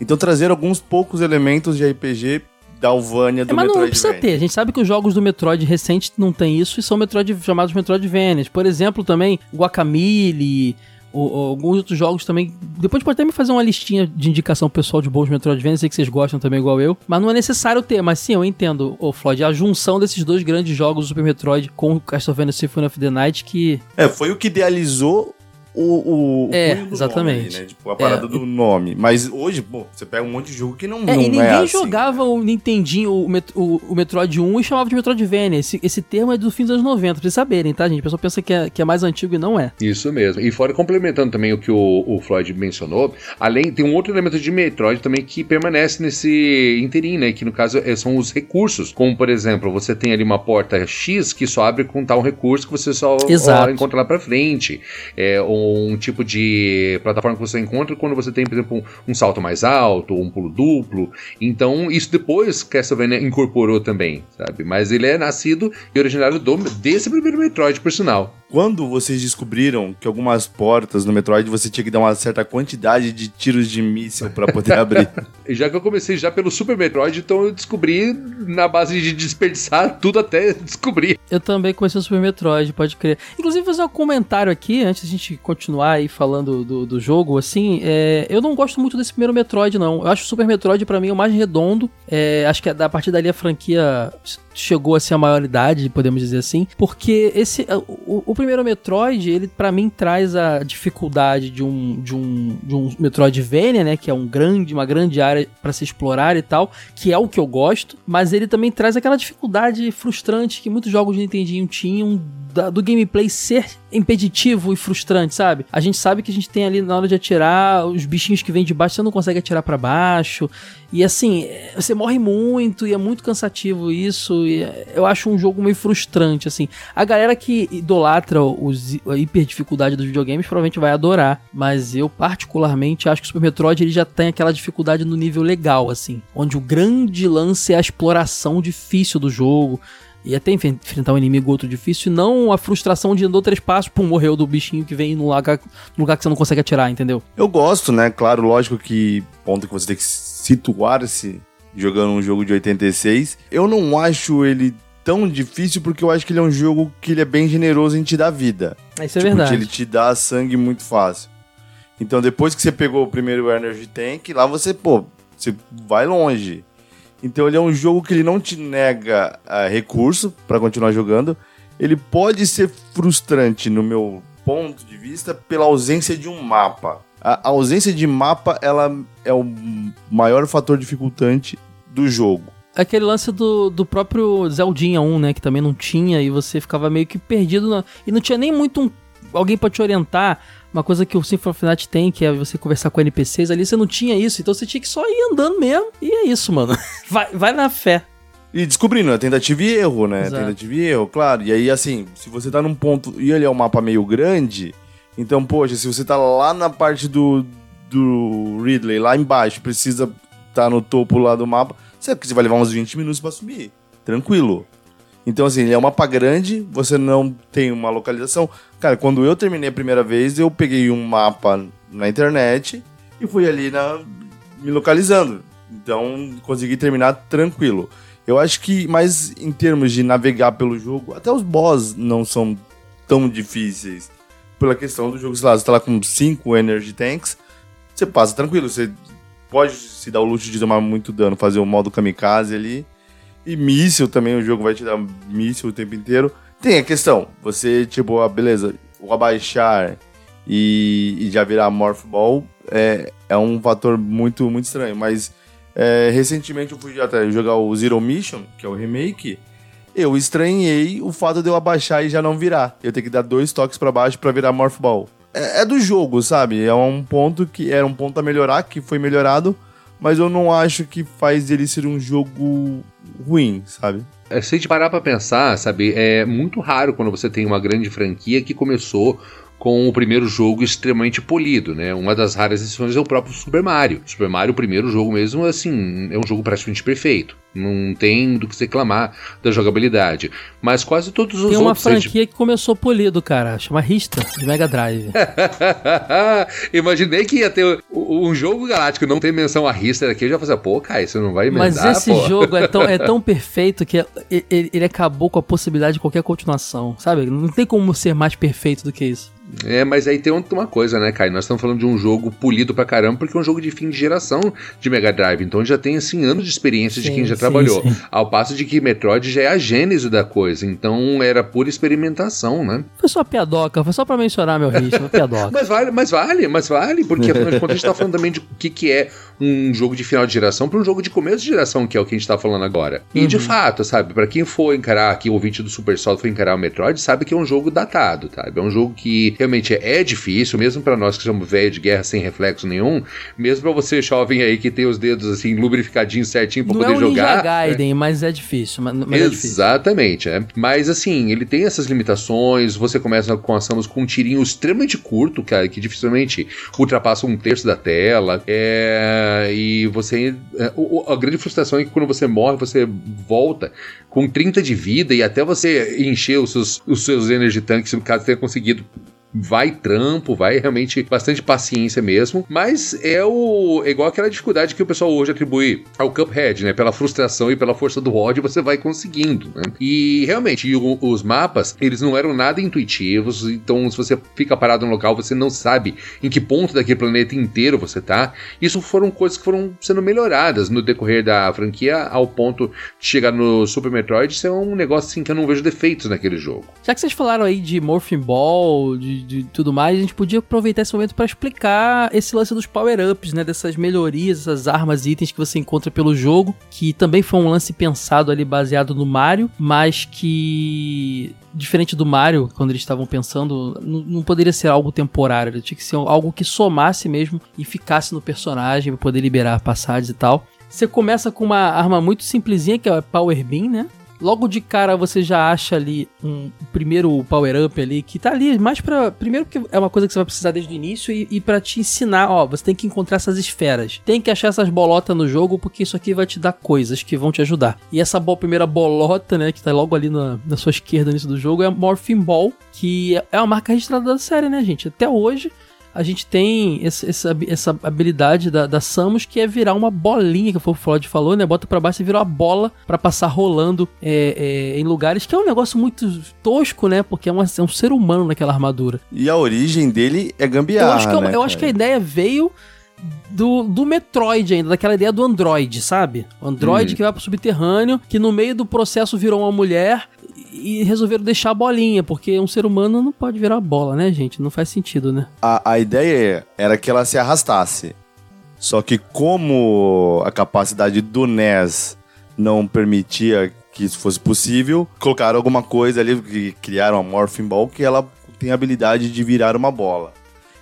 Speaker 2: Então trazer alguns poucos elementos de RPG Dalvânia do é, mas
Speaker 1: não precisa ter. A gente sabe que os jogos do Metroid recente não tem isso e são Metroid, chamados Metroidvanias. Por exemplo, também Guacamole, ou, ou, alguns outros jogos também. Depois pode até me fazer uma listinha de indicação pessoal de bons Metroidvanias, sei que vocês gostam também igual eu. Mas não é necessário ter, mas sim, eu entendo, o Floyd, a junção desses dois grandes jogos do Super Metroid com o Castlevania Symphony of the Night que...
Speaker 2: É, foi o que idealizou o, o
Speaker 1: é, exatamente.
Speaker 2: Nome, né? Tipo, a parada é. do nome. Mas hoje, pô, você pega um monte de jogo que não,
Speaker 1: é.
Speaker 2: não
Speaker 1: e ninguém
Speaker 2: é assim,
Speaker 1: jogava
Speaker 2: né?
Speaker 1: o Nintendinho, o, o, o, Metroid 1 e chamava de Metroidvania. Esse, esse termo é do fim dos anos 90, pra vocês saberem, tá, gente? A pessoa pensa que é, que é mais antigo e não é.
Speaker 3: Isso mesmo. E fora complementando também o que o, o Floyd mencionou, além, tem um outro elemento de Metroid também que permanece nesse interim, né? Que no caso é, são os recursos. Como, por exemplo, você tem ali uma porta X que só abre com tal recurso que você só ó, encontra lá pra frente. É, um tipo de plataforma que você encontra quando você tem, por exemplo, um, salto mais alto, ou um pulo duplo. Então, isso depois Castlevania incorporou também, sabe? Mas ele é nascido e originário do, desse primeiro Metroid, por sinal.
Speaker 2: Quando vocês descobriram que algumas portas no Metroid você tinha que dar uma certa quantidade de tiros de míssil para poder abrir? (laughs)
Speaker 3: já que eu comecei já pelo Super Metroid, então eu descobri na base de desperdiçar tudo até descobrir.
Speaker 1: Eu também comecei o Super Metroid, pode crer. Inclusive, fazer um comentário aqui, antes de a gente continuar aí falando do, do jogo, assim, é, eu não gosto muito desse primeiro Metroid, não. Eu acho o Super Metroid, para mim, o mais redondo. É, acho que a partir dali a franquia chegou a ser a maioridade, podemos dizer assim, porque esse o, o primeiro Metroid, ele para mim traz a dificuldade de um de um de um Metroidvania, né, que é um grande, uma grande área para se explorar e tal, que é o que eu gosto, mas ele também traz aquela dificuldade frustrante que muitos jogos de Nintendinho tinham da, do gameplay ser impeditivo e frustrante, sabe? A gente sabe que a gente tem ali na hora de atirar os bichinhos que vêm de baixo, você não consegue atirar para baixo. E assim, você morre muito e é muito cansativo isso. E eu acho um jogo meio frustrante, assim. A galera que idolatra os, a hiper dificuldade dos videogames provavelmente vai adorar. Mas eu, particularmente, acho que o Super Metroid ele já tem aquela dificuldade no nível legal, assim. Onde o grande lance é a exploração difícil do jogo e até enfrentar um inimigo outro difícil, não a frustração de andou três passos, pum, morreu do bichinho que vem no lugar, no lugar que você não consegue atirar, entendeu?
Speaker 2: Eu gosto, né? Claro, lógico que ponto que você tem que situar-se jogando um jogo de 86. Eu não acho ele tão difícil porque eu acho que ele é um jogo que ele é bem generoso em te dar vida.
Speaker 1: Isso é tipo, é verdade.
Speaker 2: ele te dá sangue muito fácil. Então depois que você pegou o primeiro Energy Tank, lá você, pô, você vai longe. Então ele é um jogo que ele não te nega uh, recurso para continuar jogando. Ele pode ser frustrante no meu ponto de vista pela ausência de um mapa. A ausência de mapa ela é o maior fator dificultante do jogo.
Speaker 1: Aquele lance do, do próprio Zeldinha 1, né? Que também não tinha e você ficava meio que perdido. Na... E não tinha nem muito um... alguém para te orientar. Uma coisa que o Symphony of Night tem, que é você conversar com NPCs ali, você não tinha isso. Então você tinha que só ir andando mesmo. E é isso, mano. (laughs) Vai, vai na fé.
Speaker 2: E descobrindo, é tentativa e erro, né?
Speaker 1: Exato.
Speaker 2: Tentativa e erro, claro. E aí, assim, se você tá num ponto. E ele é um mapa meio grande. Então, poxa, se você tá lá na parte do, do Ridley, lá embaixo, precisa estar tá no topo lá do mapa, sabe que você vai levar uns 20 minutos para subir. Tranquilo. Então, assim, ele é um mapa grande, você não tem uma localização. Cara, quando eu terminei a primeira vez, eu peguei um mapa na internet e fui ali na, me localizando. Então, consegui terminar tranquilo. Eu acho que, mas em termos de navegar pelo jogo, até os boss não são tão difíceis. Pela questão do jogo, sei lá, você tá lá com 5 Energy Tanks, você passa tranquilo. Você pode se dar o luxo de tomar muito dano, fazer o modo kamikaze ali. E míssil também, o jogo vai te dar míssil o tempo inteiro. Tem a questão, você, tipo, ah, beleza, o abaixar e, e já virar Morph Ball é, é um fator muito, muito estranho. Mas é, recentemente eu fui até jogar o Zero Mission, que é o remake. Eu estranhei o fato de eu abaixar e já não virar. Eu tenho que dar dois toques para baixo para virar Morph Ball. É, é, do jogo, sabe? É um ponto que era um ponto a melhorar, que foi melhorado, mas eu não acho que faz ele ser um jogo ruim, sabe?
Speaker 3: É, se a gente parar pra pensar, sabe, é muito raro quando você tem uma grande franquia que começou com o primeiro jogo extremamente polido, né? Uma das raras exceções é o próprio Super Mario. Super Mario, o primeiro jogo mesmo, assim, é um jogo praticamente perfeito. Não tem do que se reclamar da jogabilidade. Mas quase todos os
Speaker 1: outros...
Speaker 3: Tem
Speaker 1: uma franquia que começou polido, cara. Chama Rista, de Mega Drive. (laughs)
Speaker 3: Imaginei que ia ter um jogo galáctico não tem menção a Rista aqui. Eu já falei, pô, cara, você não vai emendar,
Speaker 1: Mas esse
Speaker 3: pô.
Speaker 1: jogo é tão, é tão (laughs) perfeito que ele, ele acabou com a possibilidade de qualquer continuação, sabe? Não tem como ser mais perfeito do que isso.
Speaker 3: É, mas aí tem uma coisa, né, Kai? Nós estamos falando de um jogo polido pra caramba, porque é um jogo de fim de geração de Mega Drive. Então já tem, assim, anos de experiência sim, de quem já sim, trabalhou. Sim. Ao passo de que Metroid já é a gênese da coisa. Então era pura experimentação, né?
Speaker 1: Foi só piadoca, foi só pra mencionar meu ritmo, piadoca. (laughs)
Speaker 3: mas vale, mas vale, mas vale, porque afinal de contas a gente tá falando também de o que, que é um jogo de final de geração para um jogo de começo de geração, que é o que a gente tá falando agora. E uhum. de fato, sabe, para quem for encarar aqui, o ouvinte do Super Sol for encarar o Metroid, sabe que é um jogo datado, sabe? É um jogo que realmente é difícil, mesmo para nós que somos velhos de guerra sem reflexo nenhum, mesmo para você jovem aí que tem os dedos assim lubrificadinhos certinho para poder
Speaker 1: é um
Speaker 3: jogar.
Speaker 1: Ninja Gaiden, é... mas é difícil. Mas, mas
Speaker 3: Exatamente, é, difícil. é. Mas assim, ele tem essas limitações. Você começa com a Samus com um tirinho extremamente curto, cara, que dificilmente ultrapassa um terço da tela. É, e você. É, a grande frustração é que quando você morre, você volta com 30 de vida e até você encher os seus, os seus energy tanks, no caso tenha conseguido vai trampo, vai realmente bastante paciência mesmo, mas é o é igual aquela dificuldade que o pessoal hoje atribui ao Cuphead, né? Pela frustração e pela força do ódio você vai conseguindo, né? E realmente, o, os mapas, eles não eram nada intuitivos, então se você fica parado no local, você não sabe em que ponto daquele planeta inteiro você tá. Isso foram coisas que foram sendo melhoradas no decorrer da franquia ao ponto de chegar no Super Metroid ser um negócio assim que eu não vejo defeitos naquele jogo.
Speaker 1: Já que vocês falaram aí de Morphin Ball, de de tudo mais, a gente podia aproveitar esse momento para explicar esse lance dos power-ups, né? Dessas melhorias, essas armas e itens que você encontra pelo jogo, que também foi um lance pensado ali baseado no Mario, mas que diferente do Mario, quando eles estavam pensando, não, poderia ser algo temporário, tinha que ser algo que somasse mesmo e ficasse no personagem poder liberar passagens e tal. Você começa com uma arma muito simplesinha, que é o Power Beam, né? Logo de cara você já acha ali um primeiro power-up ali que tá ali mais para Primeiro, porque é uma coisa que você vai precisar desde o início e, e para te ensinar, ó, você tem que encontrar essas esferas. Tem que achar essas bolotas no jogo porque isso aqui vai te dar coisas que vão te ajudar. E essa primeira bolota, né, que tá logo ali na, na sua esquerda nisso do jogo, é a Morphin Ball, que é, é uma marca registrada da série, né, gente? Até hoje a gente tem esse, essa, essa habilidade da, da Samus que é virar uma bolinha, que o Floyd falou, né? Bota pra baixo e vira uma bola para passar rolando é, é, em lugares, que é um negócio muito tosco, né? Porque é, uma, é um ser humano naquela armadura.
Speaker 2: E a origem dele é gambiarra,
Speaker 1: Eu acho que, é
Speaker 2: né,
Speaker 1: eu acho que a ideia veio do, do Metroid ainda, daquela ideia do Android, sabe? O Android
Speaker 3: Uhum.
Speaker 1: que vai pro subterrâneo, que no meio do processo virou uma mulher e resolveram deixar a bolinha, porque um ser humano não pode virar bola, né, gente? Não faz sentido, né?
Speaker 2: A, a ideia era que ela se arrastasse. Só que como a capacidade do NES não permitia que isso fosse possível, colocaram alguma coisa ali, criaram a Morphin Ball, que ela tem a habilidade de virar uma bola.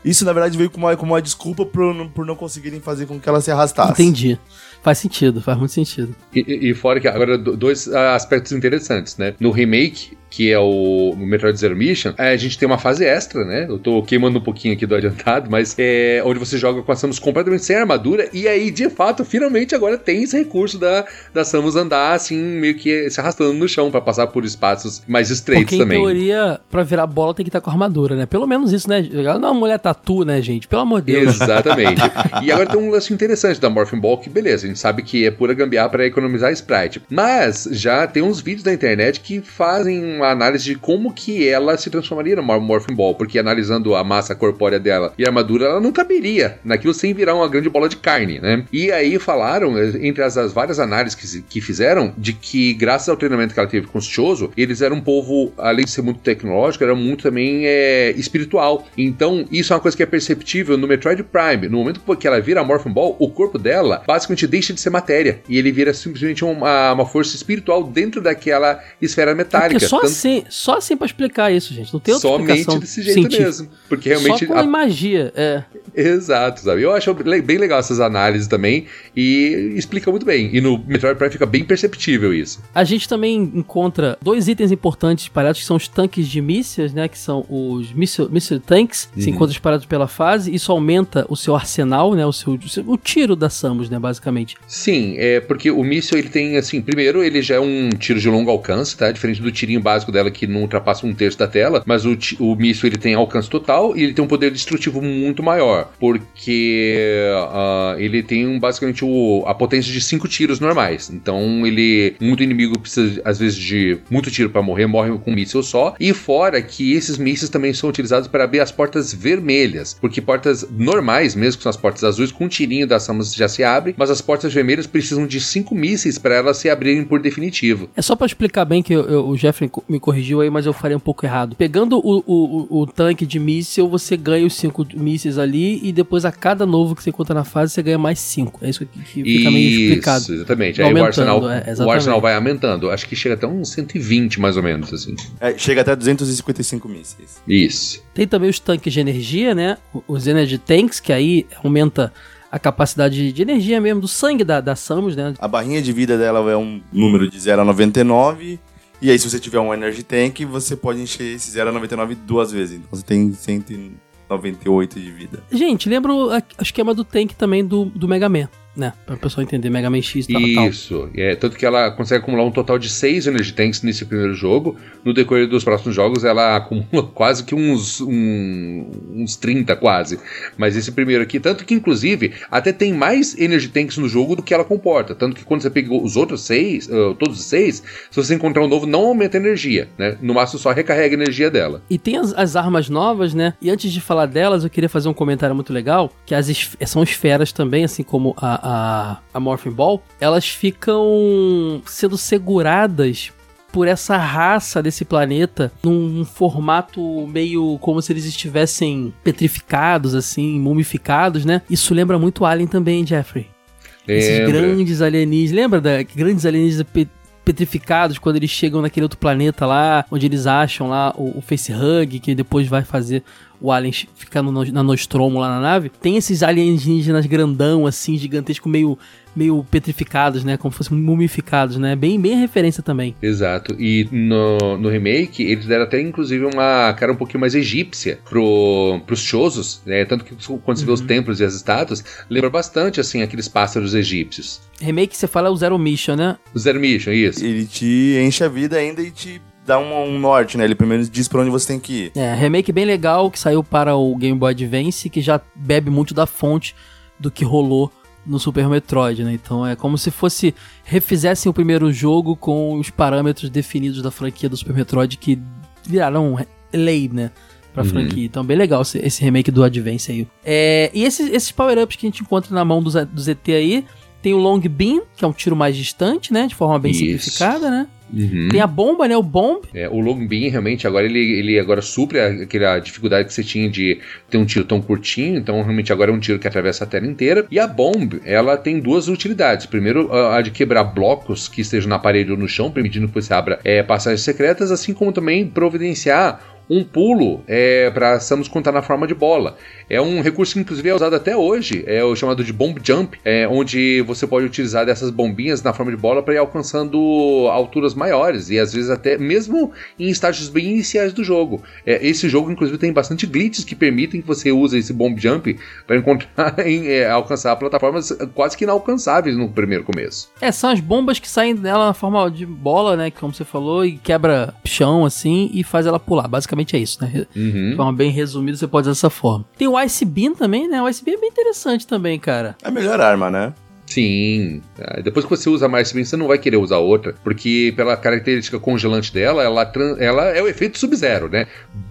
Speaker 2: Isso, na verdade, veio como uma, como uma desculpa por, não- por não conseguirem fazer com que ela se arrastasse.
Speaker 1: Entendi. Faz sentido, faz muito sentido.
Speaker 3: E, e- e fora que agora do- dois ah, aspectos interessantes, né? No remake, que é o, Metroid Zero Mission, eh, a gente tem uma fase extra, né? Eu tô queimando um pouquinho aqui do adiantado, mas é onde você joga com a Samus completamente sem armadura, e aí, de fato, finalmente agora tem esse recurso da, da Samus andar assim, meio que se arrastando no chão pra passar por espaços mais estreitos
Speaker 1: Porque, em
Speaker 3: também.
Speaker 1: teoria, pra virar bola tem que estar com armadura, né? Pelo menos isso, né? Ela não é uma mulher tatu, né, gente? Pelo amor de Deus.
Speaker 3: Exatamente. (laughs) e agora tem um lance interessante da Morphin Ball, que beleza, a gente sabe que é pura gambiarra para economizar sprite. Mas já tem uns vídeos na internet que fazem uma análise de como que ela se transformaria numa Morphin Ball, porque analisando a massa corpórea dela e a armadura, ela não caberia naquilo sem virar uma grande bola de carne, né? E aí falaram, eh, entre as, as várias análises que, que fizeram, de que graças ao treinamento que ela teve com os Chozo, eles eram um povo, além de ser muito tecnológico, era muito também é, espiritual. Então, isso é uma coisa que é perceptível no Metroid Prime. No momento que ela vira a Morphin Ball, o corpo dela basicamente deixa de ser matéria. E ele vira simplesmente uma, uma força espiritual dentro daquela esfera metálica.
Speaker 1: Porque só assim, só assim pra explicar isso, gente. Não tem outra
Speaker 3: somente
Speaker 1: explicação
Speaker 3: desse jeito
Speaker 1: científica.
Speaker 3: mesmo. Porque realmente.
Speaker 1: Só com
Speaker 3: a-
Speaker 1: magia, é.
Speaker 3: Exato, sabe? Eu acho bem legal essas análises também e explica muito bem. E no Metroid Prime fica bem perceptível isso.
Speaker 1: A gente também encontra dois itens importantes espalhados, que são os tanques de mísseis, né? Que são os missile, missile tanks, que se
Speaker 3: Uhum.
Speaker 1: encontram espalhados pela fase. Isso aumenta o seu arsenal, né? O, seu, o seu- o tiro da Samus, né? Basicamente.
Speaker 3: Sim, é porque o míssil ele tem assim, primeiro ele já é um tiro de longo alcance, tá? Diferente do tirinho básico dela que não ultrapassa um terço da tela, mas o, o míssil ele tem alcance total e ele tem um poder destrutivo muito maior, porque ah, ele tem um, basicamente o- a potência de cinco tiros normais. Então ele muito inimigo precisa às vezes de muito tiro para morrer, morre com um míssil só. E fora que esses mísseis também são utilizados para abrir as portas vermelhas, porque portas normais, mesmo que são as portas azuis, com um tirinho da Samus já se abre, mas as portas vermelhas precisam de cinco mísseis para elas se abrirem por definitivo.
Speaker 1: É só pra explicar bem que eu- eu- o Jeffrey me corrigiu aí, mas eu falei um pouco errado. Pegando o, o, o- o tanque de míssil, você ganha os cinco mísseis ali e depois a cada novo que você encontra na fase, você ganha mais cinco. É isso que, que fica meio explicado.
Speaker 3: Isso, exatamente. Aí o arsenal,
Speaker 1: é,
Speaker 3: o
Speaker 1: exatamente.
Speaker 3: arsenal vai aumentando. Acho que chega até uns 120 mais ou menos, assim.
Speaker 2: É, chega até 255 mísseis.
Speaker 3: Isso.
Speaker 1: Tem também os tanques de energia, né? Os Energy Tanks, que aí aumenta a capacidade de energia mesmo do sangue da, da Samus, né?
Speaker 2: A barrinha de vida dela é um número de 0 a 99. E aí, se você tiver um Energy Tank, você pode encher esse 0 a 99 duas vezes. Então você tem 198 de vida.
Speaker 1: Gente, lembra o esquema do tank também do, do Mega Man, né? Pra pessoa entender, Mega Man X tal, tal.
Speaker 3: Isso, é, tanto que ela consegue acumular um total de 6 Energy Tanks nesse primeiro jogo. No decorrer dos próximos jogos, ela acumula (laughs) quase que uns, um- uns 30, quase. Mas esse primeiro aqui, tanto que inclusive até tem mais Energy Tanks no jogo do que ela comporta. Tanto que quando você pegou os outros 6, todos os 6, se você encontrar um novo, não aumenta a energia, né? No máximo só recarrega a energia dela.
Speaker 1: E tem as, as armas novas, né? E antes de falar delas, eu queria fazer um comentário muito legal, que as são esferas também, assim como a, a, a Morphin Ball, elas ficam sendo seguradas por essa raça desse planeta num formato meio como se eles estivessem petrificados, assim, mumificados, né? Isso lembra muito Alien também, Jeffrey. Esses
Speaker 3: Lembra?
Speaker 1: grandes alienígenas. Lembra da grandes alienígenas pe- petrificados quando eles chegam naquele outro planeta lá, onde eles acham lá o, o facehug, que depois vai fazer o alien ficar no, na Nostromo lá na nave? Tem esses alienígenas grandão, assim, gigantesco, meio, meio petrificados, né? Como se fossem mumificados, né? Bem, bem referência também.
Speaker 3: Exato. E no, no remake, eles deram até inclusive uma cara um pouquinho mais egípcia pro, pros Chozos, né? Tanto que quando você vê os templos e as estátuas, lembra bastante, assim, aqueles pássaros egípcios.
Speaker 1: Remake, você fala é o Zero Mission, né?
Speaker 3: O Zero Mission, isso.
Speaker 2: Ele te enche a vida ainda e te dá um, um norte, né? Ele menos diz pra onde você tem que ir.
Speaker 1: É, remake bem legal que saiu para o Game Boy Advance, que já bebe muito da fonte do que rolou no Super Metroid, né? Então é como se fosse refizessem o primeiro jogo com os parâmetros definidos da franquia do Super Metroid que viraram lei, né? Pra
Speaker 3: Uhum.
Speaker 1: franquia. Então, bem legal esse, esse remake do Advance aí. É, e esses, esses power-ups que a gente encontra na mão do ZT aí, tem o Long Beam, que é um tiro mais distante, né? De forma bem
Speaker 3: Isso.
Speaker 1: simplificada, né?
Speaker 3: Uhum.
Speaker 1: Tem a bomba, né? O Bomb.
Speaker 3: É, o Long Beam realmente agora ele, ele agora supre aquela dificuldade que você tinha de ter um tiro tão curtinho, então realmente agora é um tiro que atravessa a tela inteira. E a Bomb, ela tem duas utilidades. Primeiro, a a de quebrar blocos que estejam na parede ou no chão, permitindo que você abra é, passagens secretas, assim como também providenciar um pulo é, para Samus contar na forma de bola. É um recurso que inclusive é usado até hoje, é o chamado de bomb jump, é, onde você pode utilizar dessas bombinhas na forma de bola para ir alcançando alturas maiores e às vezes até mesmo em estágios bem iniciais do jogo. É, esse jogo inclusive tem bastante glitches que permitem que você use esse bomb jump para encontrar (laughs) em, é, alcançar plataformas quase que inalcançáveis no primeiro começo.
Speaker 1: É, são as bombas que saem dela na forma de bola, né? Como você falou, e quebra chão assim e faz ela pular. Basicamente é isso, né?
Speaker 3: Uhum.
Speaker 1: De forma bem resumida, você pode usar dessa forma. Tem o Ice Beam também, né? O Ice Beam é bem interessante também, cara.
Speaker 2: É a melhor arma, né?
Speaker 3: Sim. Ah, Depois que você usa mais bem, você não vai querer usar outra, porque pela característica congelante dela, ela, ela é o efeito sub-zero, né?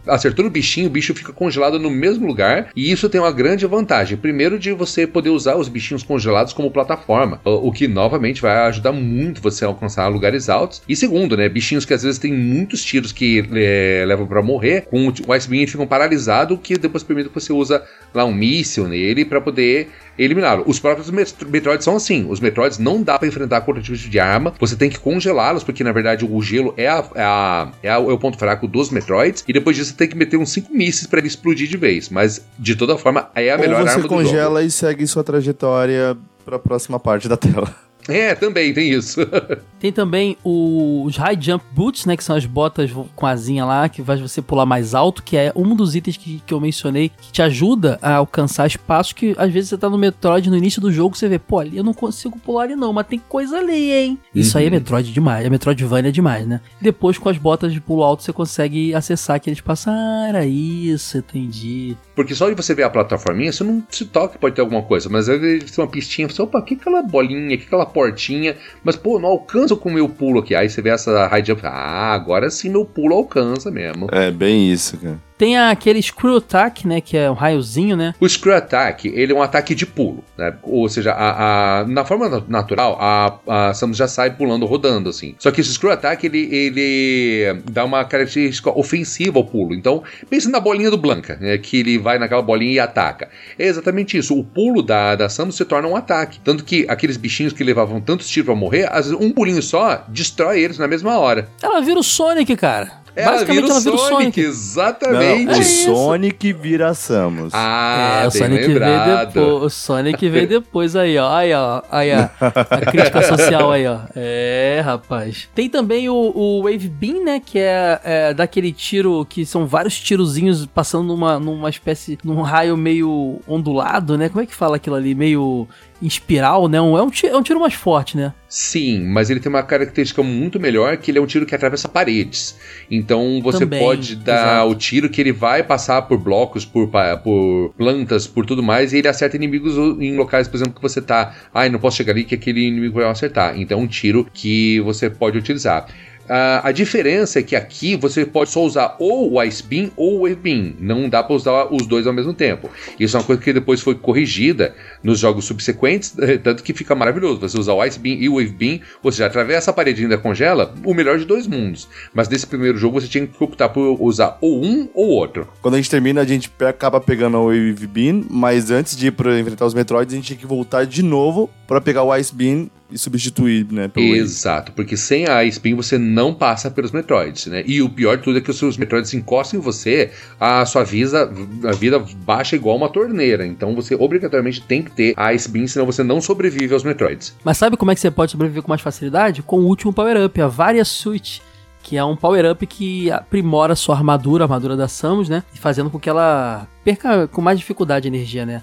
Speaker 3: Acertou no bichinho, o bicho fica congelado no mesmo lugar, e isso tem uma grande vantagem. Primeiro, de você poder usar os bichinhos congelados como plataforma, o que novamente vai ajudar muito você a alcançar lugares altos. E segundo, né? Bichinhos que às vezes têm muitos tiros que é, levam pra morrer, com o Ice Beam ficam paralisados, que depois permite que você usa lá um míssil nele para poder eliminá-lo. Os próprios Met- Metroids são assim. Os Metroids não dá pra enfrentar com outro tipo de arma. Você tem que congelá-los, porque na verdade o gelo é, a- é a- é a- é o ponto fraco dos Metroids. E depois disso você tem que meter uns 5 mísseis pra ele explodir de vez. Mas de toda forma, é a melhor
Speaker 2: Ou você
Speaker 3: arma do jogo.
Speaker 2: congela e segue sua trajetória pra próxima parte da tela.
Speaker 3: É, também tem isso. (laughs)
Speaker 1: Tem também o- os High Jump Boots, né? Que são as botas com asinha lá, que faz você pular mais alto, que é um dos itens que, que eu mencionei, que te ajuda a alcançar espaços que às vezes você tá no Metroid no início do jogo, você vê, pô, ali eu não consigo pular ali não, mas tem coisa ali, hein? Isso aí é
Speaker 3: Uhum.
Speaker 1: Metroid demais, é Metroidvania demais, né? Depois com as botas de pulo alto você consegue acessar aquele espaço. Ah, era isso, entendi.
Speaker 3: Porque só de você ver a plataforminha, você não se toca que pode ter alguma coisa. Mas aí tem uma pistinha, você, opa, que aquela bolinha, que aquela portinha. Mas, pô, não alcança com o meu pulo aqui. Aí você vê essa high jump. Ah, agora sim meu pulo alcança mesmo.
Speaker 2: É, bem isso, cara.
Speaker 1: Tem aquele Screw Attack, né? Que é um raiozinho, né?
Speaker 3: O Screw Attack, ele é um ataque de pulo, né? Ou seja, a, a- na forma na- natural, a, a Samus já sai pulando, rodando, assim. Só que esse Screw Attack, ele, ele dá uma característica ofensiva ao pulo. Então, pensa na bolinha do Blanca, né? Que ele vai naquela bolinha e ataca. É exatamente isso. O pulo da, da Samus se torna um ataque. Tanto que aqueles bichinhos que levavam tantos tiros pra morrer, às vezes um pulinho só destrói eles na mesma hora.
Speaker 1: Ela vira o Sonic, cara.
Speaker 3: Ela
Speaker 1: Basicamente
Speaker 3: vira
Speaker 1: ela vira o
Speaker 3: Sonic,
Speaker 1: Sonic.
Speaker 3: exatamente.
Speaker 2: Não,
Speaker 1: É
Speaker 2: o
Speaker 1: isso.
Speaker 2: Sonic vira Samus.
Speaker 3: Ah,
Speaker 1: é, o Sonic veio
Speaker 3: lembrado.
Speaker 1: depois. O Sonic veio (laughs) depois aí, ó. Aí, ó. Aí, ó. A crítica social aí, ó. É, rapaz. Tem também o, o Wave Beam, né? Que é, é daquele tiro que são vários tirozinhos passando numa, numa espécie. num raio meio ondulado, né? Como é que fala aquilo ali? Meio em espiral, né? Um- É um, tiro, é um tiro mais forte, né?
Speaker 3: Sim, mas ele tem uma característica muito melhor que ele é um tiro que atravessa paredes. Então você
Speaker 1: Também,
Speaker 3: pode dar
Speaker 1: exato.
Speaker 3: o tiro que ele vai passar por blocos, por, por plantas, por tudo mais, e ele acerta inimigos em locais, por exemplo, que você tá. Ai, não posso chegar ali que aquele inimigo vai acertar. Então é um tiro que você pode utilizar. Ah, a diferença é que aqui você pode só usar ou o Ice Beam ou o Wave Beam. Não dá para usar os dois ao mesmo tempo. Isso é uma coisa que depois foi corrigida nos jogos subsequentes, (laughs) tanto que fica maravilhoso. Você usar o Ice Beam e o Wave Beam, ou seja, atravessa a parede e ainda congela, o melhor de dois mundos. Mas nesse primeiro jogo você tinha que optar por usar ou um ou outro.
Speaker 2: Quando a gente termina, a gente acaba pegando o Wave Beam, mas antes de ir pra enfrentar os Metroids, a gente tinha que voltar de novo pra pegar o Ice Beam e substituir, né, pelo Wave.
Speaker 3: Exato, porque sem a Beam você não passa pelos Metroids, né? E o pior de tudo é que se os Metroids encostam em você, a sua vida, a vida baixa igual uma torneira. Então você obrigatoriamente tem que ter a Beam, senão você não sobrevive aos Metroids.
Speaker 1: Mas sabe como é que você pode sobreviver com mais facilidade? Com o último power-up, a Varia Suit. Que é um power-up que aprimora sua armadura, a armadura da Samus, né? E fazendo com que ela perca com mais dificuldade a energia, né?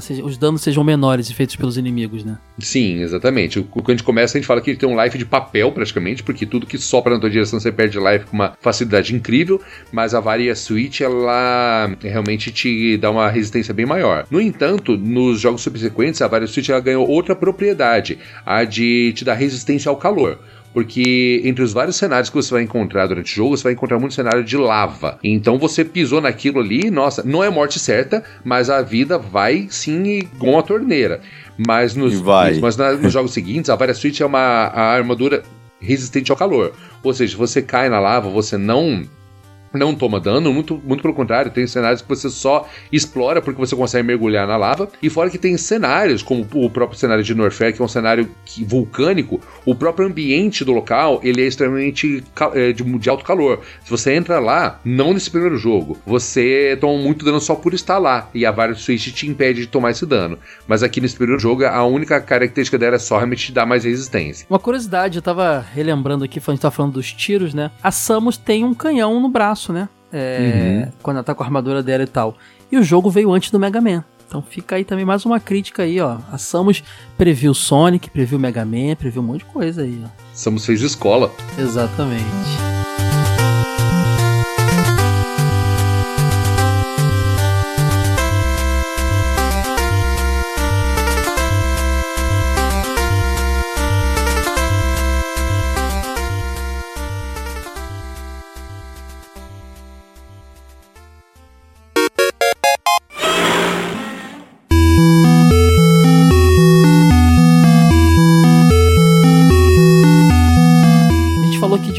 Speaker 1: Seja, os danos sejam menores feitos pelos inimigos, né?
Speaker 3: Sim, exatamente. Quando a gente começa, a gente fala que ele tem um life de papel, praticamente, porque tudo que sopra na tua direção você perde life com uma facilidade incrível, mas a Varia Switch, ela realmente te dá uma resistência bem maior. No entanto, nos jogos subsequentes, a Varia Switch ela ganhou outra propriedade, a de te dar resistência ao calor porque entre os vários cenários que você vai encontrar durante o jogo, você vai encontrar muito cenário de lava. Então você pisou naquilo ali, nossa, não é morte certa, mas a vida vai sim com a torneira. Mas nos, mas na, nos jogos seguintes, a Varia Switch é uma a armadura resistente ao calor. Ou seja, você cai na lava, você não não toma dano, muito, muito pelo contrário, tem cenários que você só explora porque você consegue mergulhar na lava, e fora que tem cenários, como o próprio cenário de Norfair, que é um cenário que, vulcânico, o próprio ambiente do local, ele é extremamente é, de, de, alto calor. Se você entra lá, não nesse primeiro jogo, você toma muito dano só por estar lá, e a Variant Switch te impede de tomar esse dano. Mas aqui nesse primeiro jogo, a única característica dela é só realmente te dar mais resistência.
Speaker 1: Uma curiosidade, eu tava relembrando aqui, a gente tava falando dos tiros, né? A Samus tem um canhão no braço braço, né? É, uhum. Quando ela tá com a armadura dela e tal. E o jogo veio antes do Mega Man. Então fica aí também mais uma crítica aí, ó. A Samus previu Sonic, previu Mega Man, previu um monte de coisa aí, ó.
Speaker 3: Samus fez escola.
Speaker 1: Exatamente.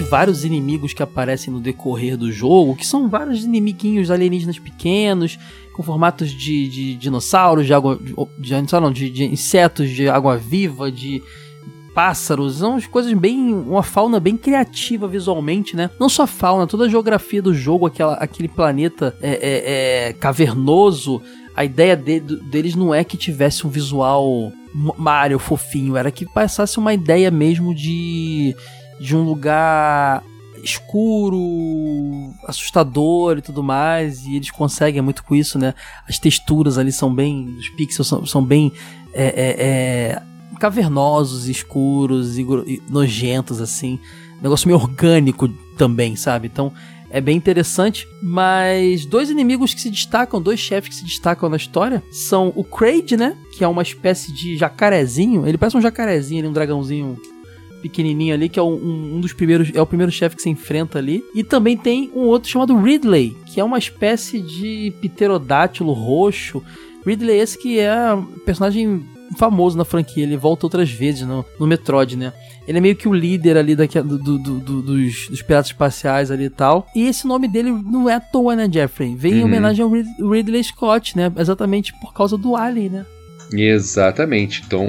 Speaker 1: Vários inimigos que aparecem no decorrer do jogo, que são vários inimiguinhos alienígenas pequenos, com formatos de, de dinossauros, de água. De, não, de, de insetos de água viva, de pássaros, são as coisas bem. uma fauna bem criativa visualmente, né? Não só a fauna, toda a geografia do jogo, aquela, aquele planeta é, é, é cavernoso. A ideia de, deles não é que tivesse um visual Mario fofinho, era que passasse uma ideia mesmo de de um lugar escuro, assustador e tudo mais, e eles conseguem muito com isso, né? As texturas ali são bem. Os pixels são, são bem. É, é, é, cavernosos, escuros e, e nojentos, assim. negócio meio orgânico também, sabe? Então é bem interessante. Mas dois inimigos que se destacam, dois chefes que se destacam na história, são o Kraid, né? Que é uma espécie de jacarezinho. Ele parece um jacarezinho, um dragãozinho pequenininho ali, que é um, um dos primeiros, é o primeiro chefe que se enfrenta ali. E também tem um outro chamado Ridley, que é uma espécie de pterodátilo roxo. Ridley esse que é um personagem famoso na franquia, ele volta outras vezes no, no Metroid, né? Ele é meio que o líder ali daqui, do, do, do, dos, dos piratas espaciais ali e tal. E esse nome dele não é à toa, né, Jeffrey? Vem uhum. em homenagem ao Ridley Scott, né? Exatamente por causa do Alien, né?
Speaker 3: Exatamente. Então,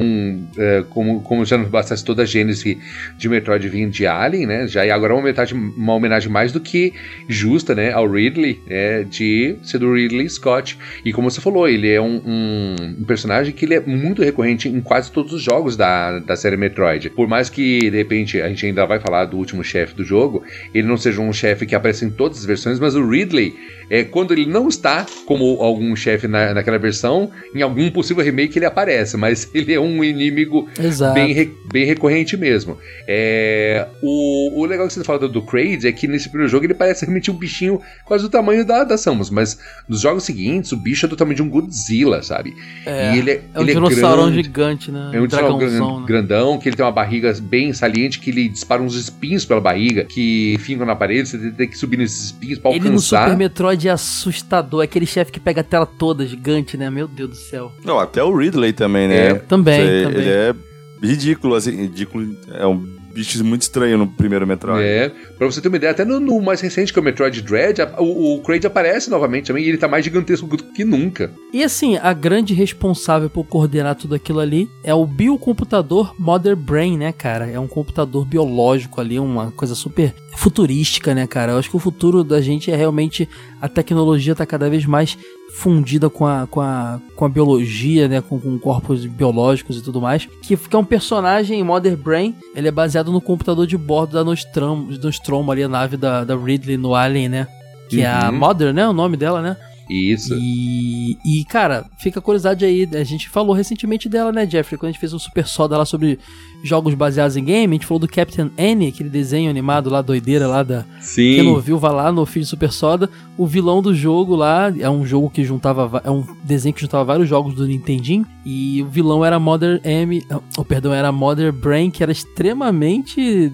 Speaker 3: é, como, como já não bastasse toda a gênese de Metroid vindo de Alien, né? Já e agora é uma homenagem, uma homenagem mais do que justa, né? Ao Ridley, né, de ser do Ridley Scott. E como você falou, ele é um, um, um, personagem que ele é muito recorrente em quase todos os jogos da, da série Metroid. Por mais que, de repente, a gente ainda vai falar do último chefe do jogo, ele não seja um chefe que aparece em todas as versões, mas o Ridley, é, quando ele não está como algum chefe na, naquela versão, em algum possível remake que ele aparece, mas (laughs) ele é um inimigo bem, bem recorrente mesmo. É, o, o legal que você fala do, do Kraid é que nesse primeiro jogo ele parece realmente um bichinho quase do tamanho da, da Samus, mas nos jogos seguintes o bicho é do tamanho de um Godzilla, sabe?
Speaker 1: É, e ele é, é um ele dinossauro é gigante, né?
Speaker 3: É um dinossauro né? grandão, que ele tem uma barriga bem saliente, que ele dispara uns espinhos pela barriga, que ficam na parede, você tem que subir nesses espinhos pra alcançar.
Speaker 1: Ele no Super Metroid é assustador, é aquele chefe que pega a tela toda gigante, né? Meu Deus do céu.
Speaker 2: Não, até o Ridley também, né?
Speaker 1: É, também, Você, também.
Speaker 2: Ele é ridículo, assim, ridículo. É um bicho muito estranho no primeiro Metroid.
Speaker 3: É, pra você ter uma ideia, até no, no mais recente, que é o Metroid Dread, a, o, o Kraid aparece novamente também e ele tá mais gigantesco do que nunca.
Speaker 1: E assim, a grande responsável por coordenar tudo aquilo ali é o biocomputador Mother Brain, né, cara? É um computador biológico ali, uma coisa super futurística, né, cara? Eu acho que o futuro da gente é realmente a tecnologia tá cada vez mais fundida com a, com a, com a biologia, né, com, com corpos biológicos e tudo mais, que, que é um personagem Mother Brain, ele é baseado no computador de bordo da Nostromo, Nostromo ali, a nave da, da Ridley no Alien, né, que uhum. é a uhum. Mother, né, o nome dela, né,
Speaker 3: Isso.
Speaker 1: E, e, cara, fica a curiosidade aí. A gente falou recentemente dela, né, Jeffrey? Quando a gente fez um super soda lá sobre jogos baseados em game, a gente falou do Captain N, aquele desenho animado lá, doideira lá da.
Speaker 3: Sim.
Speaker 1: Quem não ouviu, vai lá no feed Super Soda. O vilão do jogo lá é um jogo que juntava. É um desenho que juntava vários jogos do Nintendinho. E o vilão era Mother M. Oh, perdão, era Mother Brain, que era extremamente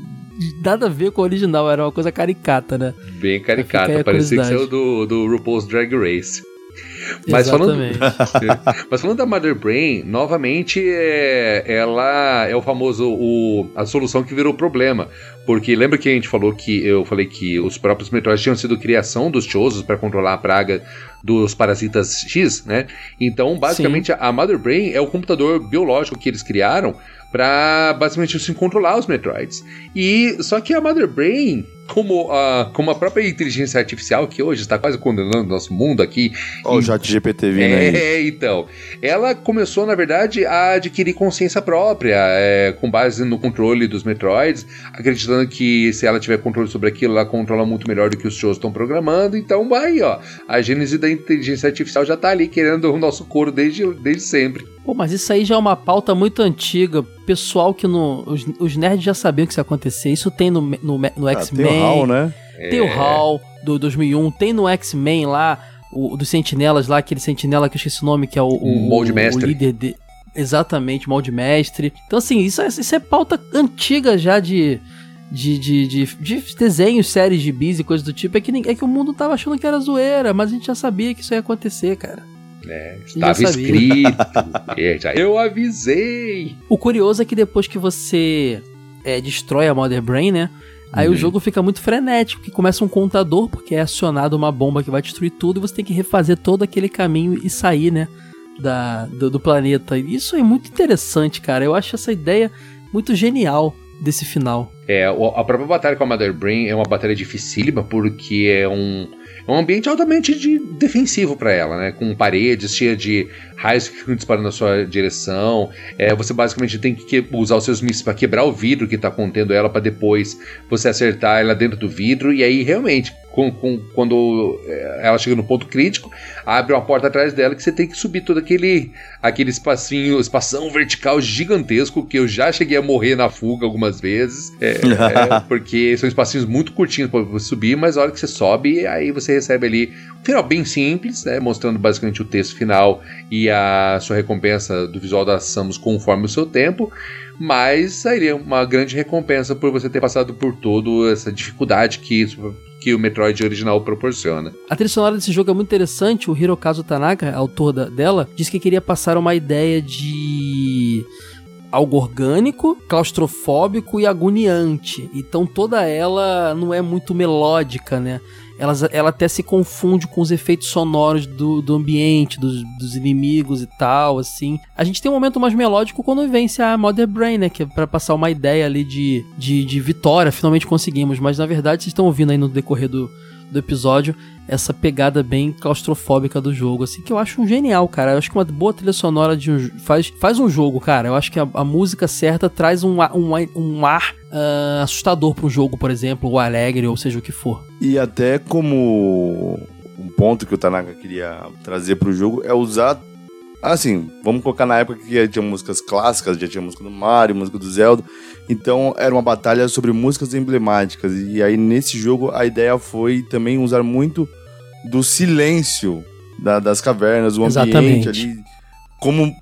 Speaker 1: nada a ver com o original, era uma coisa caricata, né?
Speaker 3: Bem caricata, parecia que saiu do, do RuPaul's Drag Race. Mas falando, (laughs) mas falando da Mother Brain, novamente é, ela é o famoso o, a solução que virou problema. Porque lembra que a gente falou que eu falei que os próprios Metroids tinham sido criação dos Chozos para controlar a praga dos parasitas X, né? Então, basicamente, Sim. a Mother Brain é o computador biológico que eles criaram para basicamente assim, controlar os Metroids. E só que a Mother Brain como a, como a própria inteligência artificial, que hoje está quase condenando nosso mundo aqui.
Speaker 2: Olha o chat GPT vindo
Speaker 3: é, aí. É, (laughs) então. Ela começou, na verdade, a adquirir consciência própria, é, com base no controle dos Metroids, acreditando que se ela tiver controle sobre aquilo, ela controla muito melhor do que os shows estão programando. Então, aí, ó. A gênese da inteligência artificial já está ali querendo o nosso couro desde, desde sempre.
Speaker 1: Pô, mas isso aí já é uma pauta muito antiga. Pessoal que no. Os, os nerds já sabiam que isso ia acontecer. Isso tem no, no, no ah, X-Men.
Speaker 2: Tem o HAL, né?
Speaker 1: Tem é. o HAL do 2001. Tem no X-Men lá, o dos Sentinelas lá, aquele sentinela que eu esqueci o nome, que é o. O,
Speaker 3: Molde Mestre.
Speaker 1: O líder de. Exatamente, Molde Mestre. Então, assim, isso é, isso é pauta antiga já de. De, de, de, de, desenhos, séries de bis e coisas do tipo, é que, é que o mundo tava achando que era zoeira, mas a gente já sabia que isso ia acontecer, cara. (laughs)
Speaker 3: É, estava escrito. é, eu avisei.
Speaker 1: O curioso é que depois que você é, destrói a Mother Brain, né? Aí uhum. o jogo fica muito frenético, que começa um contador, porque é acionado uma bomba que vai destruir tudo, e você tem que refazer todo aquele caminho e sair, né? Da, do, do planeta. Isso é muito interessante, cara. Eu acho essa ideia muito genial desse final.
Speaker 3: É, a própria batalha com a Mother Brain é uma batalha dificílima, porque é um é um ambiente altamente de, defensivo para ela, né? Com paredes cheias de raios que ficam disparando na sua direção. É, você basicamente tem que usar os seus mísseis para quebrar o vidro que está contendo ela, para depois você acertar ela dentro do vidro. E aí, realmente, com, com, quando é, ela chega no ponto crítico, abre uma porta atrás dela que você tem que subir todo aquele, aquele espacinho, espação vertical gigantesco que eu já cheguei a morrer na fuga algumas vezes. É, (laughs) é, porque são espacinhos muito curtinhos para você subir, mas a hora que você sobe, aí você recebe ali um final bem simples, né, mostrando basicamente o texto final e a sua recompensa do visual da Samus conforme o seu tempo. Mas seria uma grande recompensa por você ter passado por toda essa dificuldade que que o Metroid original proporciona.
Speaker 1: A trilha sonora desse jogo é muito interessante. O Hirokazu Tanaka, autor da, dela, disse que queria passar uma ideia de algo orgânico, claustrofóbico e agoniante. Então toda ela não é muito melódica, né? Ela, ela até se confunde com os efeitos sonoros do, do ambiente, dos, dos inimigos e tal, assim. A gente tem um momento mais melódico quando vence a Mother Brain, né? Que é pra passar uma ideia ali de, de, de vitória, finalmente conseguimos. Mas na verdade, vocês estão ouvindo aí no decorrer do, do episódio essa pegada bem claustrofóbica do jogo, assim, que eu acho um genial, cara. Eu acho que uma boa trilha sonora de um, faz, faz um jogo, cara. Eu acho que a, a música certa traz um, um, um ar uh, assustador um jogo, por exemplo, ou alegre, ou seja o que for.
Speaker 2: E até como um ponto que o Tanaka queria trazer para o jogo é usar Assim, vamos colocar na época que tinha músicas clássicas, já tinha música do Mario, música do Zelda. Então era uma batalha sobre músicas emblemáticas. E aí nesse jogo a ideia foi também usar muito do silêncio da, das cavernas, o ambiente ali, como,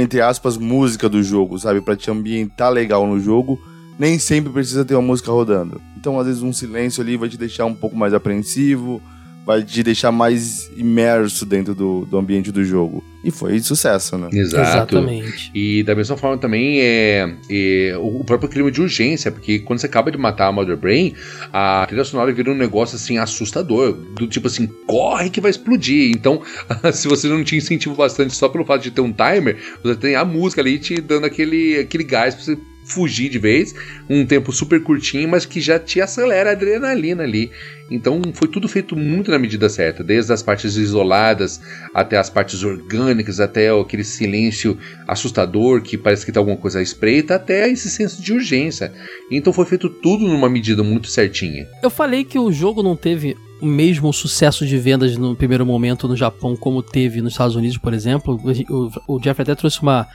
Speaker 2: entre aspas, música do jogo, sabe? Pra te ambientar legal no jogo, nem sempre precisa ter uma música rodando. Então, às vezes, um silêncio ali vai te deixar um pouco mais apreensivo, vai te deixar mais imerso dentro do, do ambiente do jogo. E foi sucesso, né?
Speaker 3: Exato. Exatamente. E da mesma forma também é, é, o próprio clima de urgência, porque quando você acaba de matar a Mother Brain, a trilha sonora vira um negócio assim assustador, do tipo assim, corre que vai explodir. Então, (laughs) se você não tinha incentivo bastante só pelo fato de ter um timer, você tem a música ali te dando aquele, aquele gás pra você fugir de vez, um tempo super curtinho, mas que já te acelera a adrenalina ali. Então foi tudo feito muito na medida certa, desde as partes isoladas até as partes orgânicas, até aquele silêncio assustador que parece que tá alguma coisa à espreita, até esse senso de urgência. Então foi feito tudo numa medida muito certinha.
Speaker 1: Eu falei que o jogo não teve o mesmo sucesso de vendas no primeiro momento no Japão como teve nos Estados Unidos, por exemplo. O, o Jeff até trouxe uma,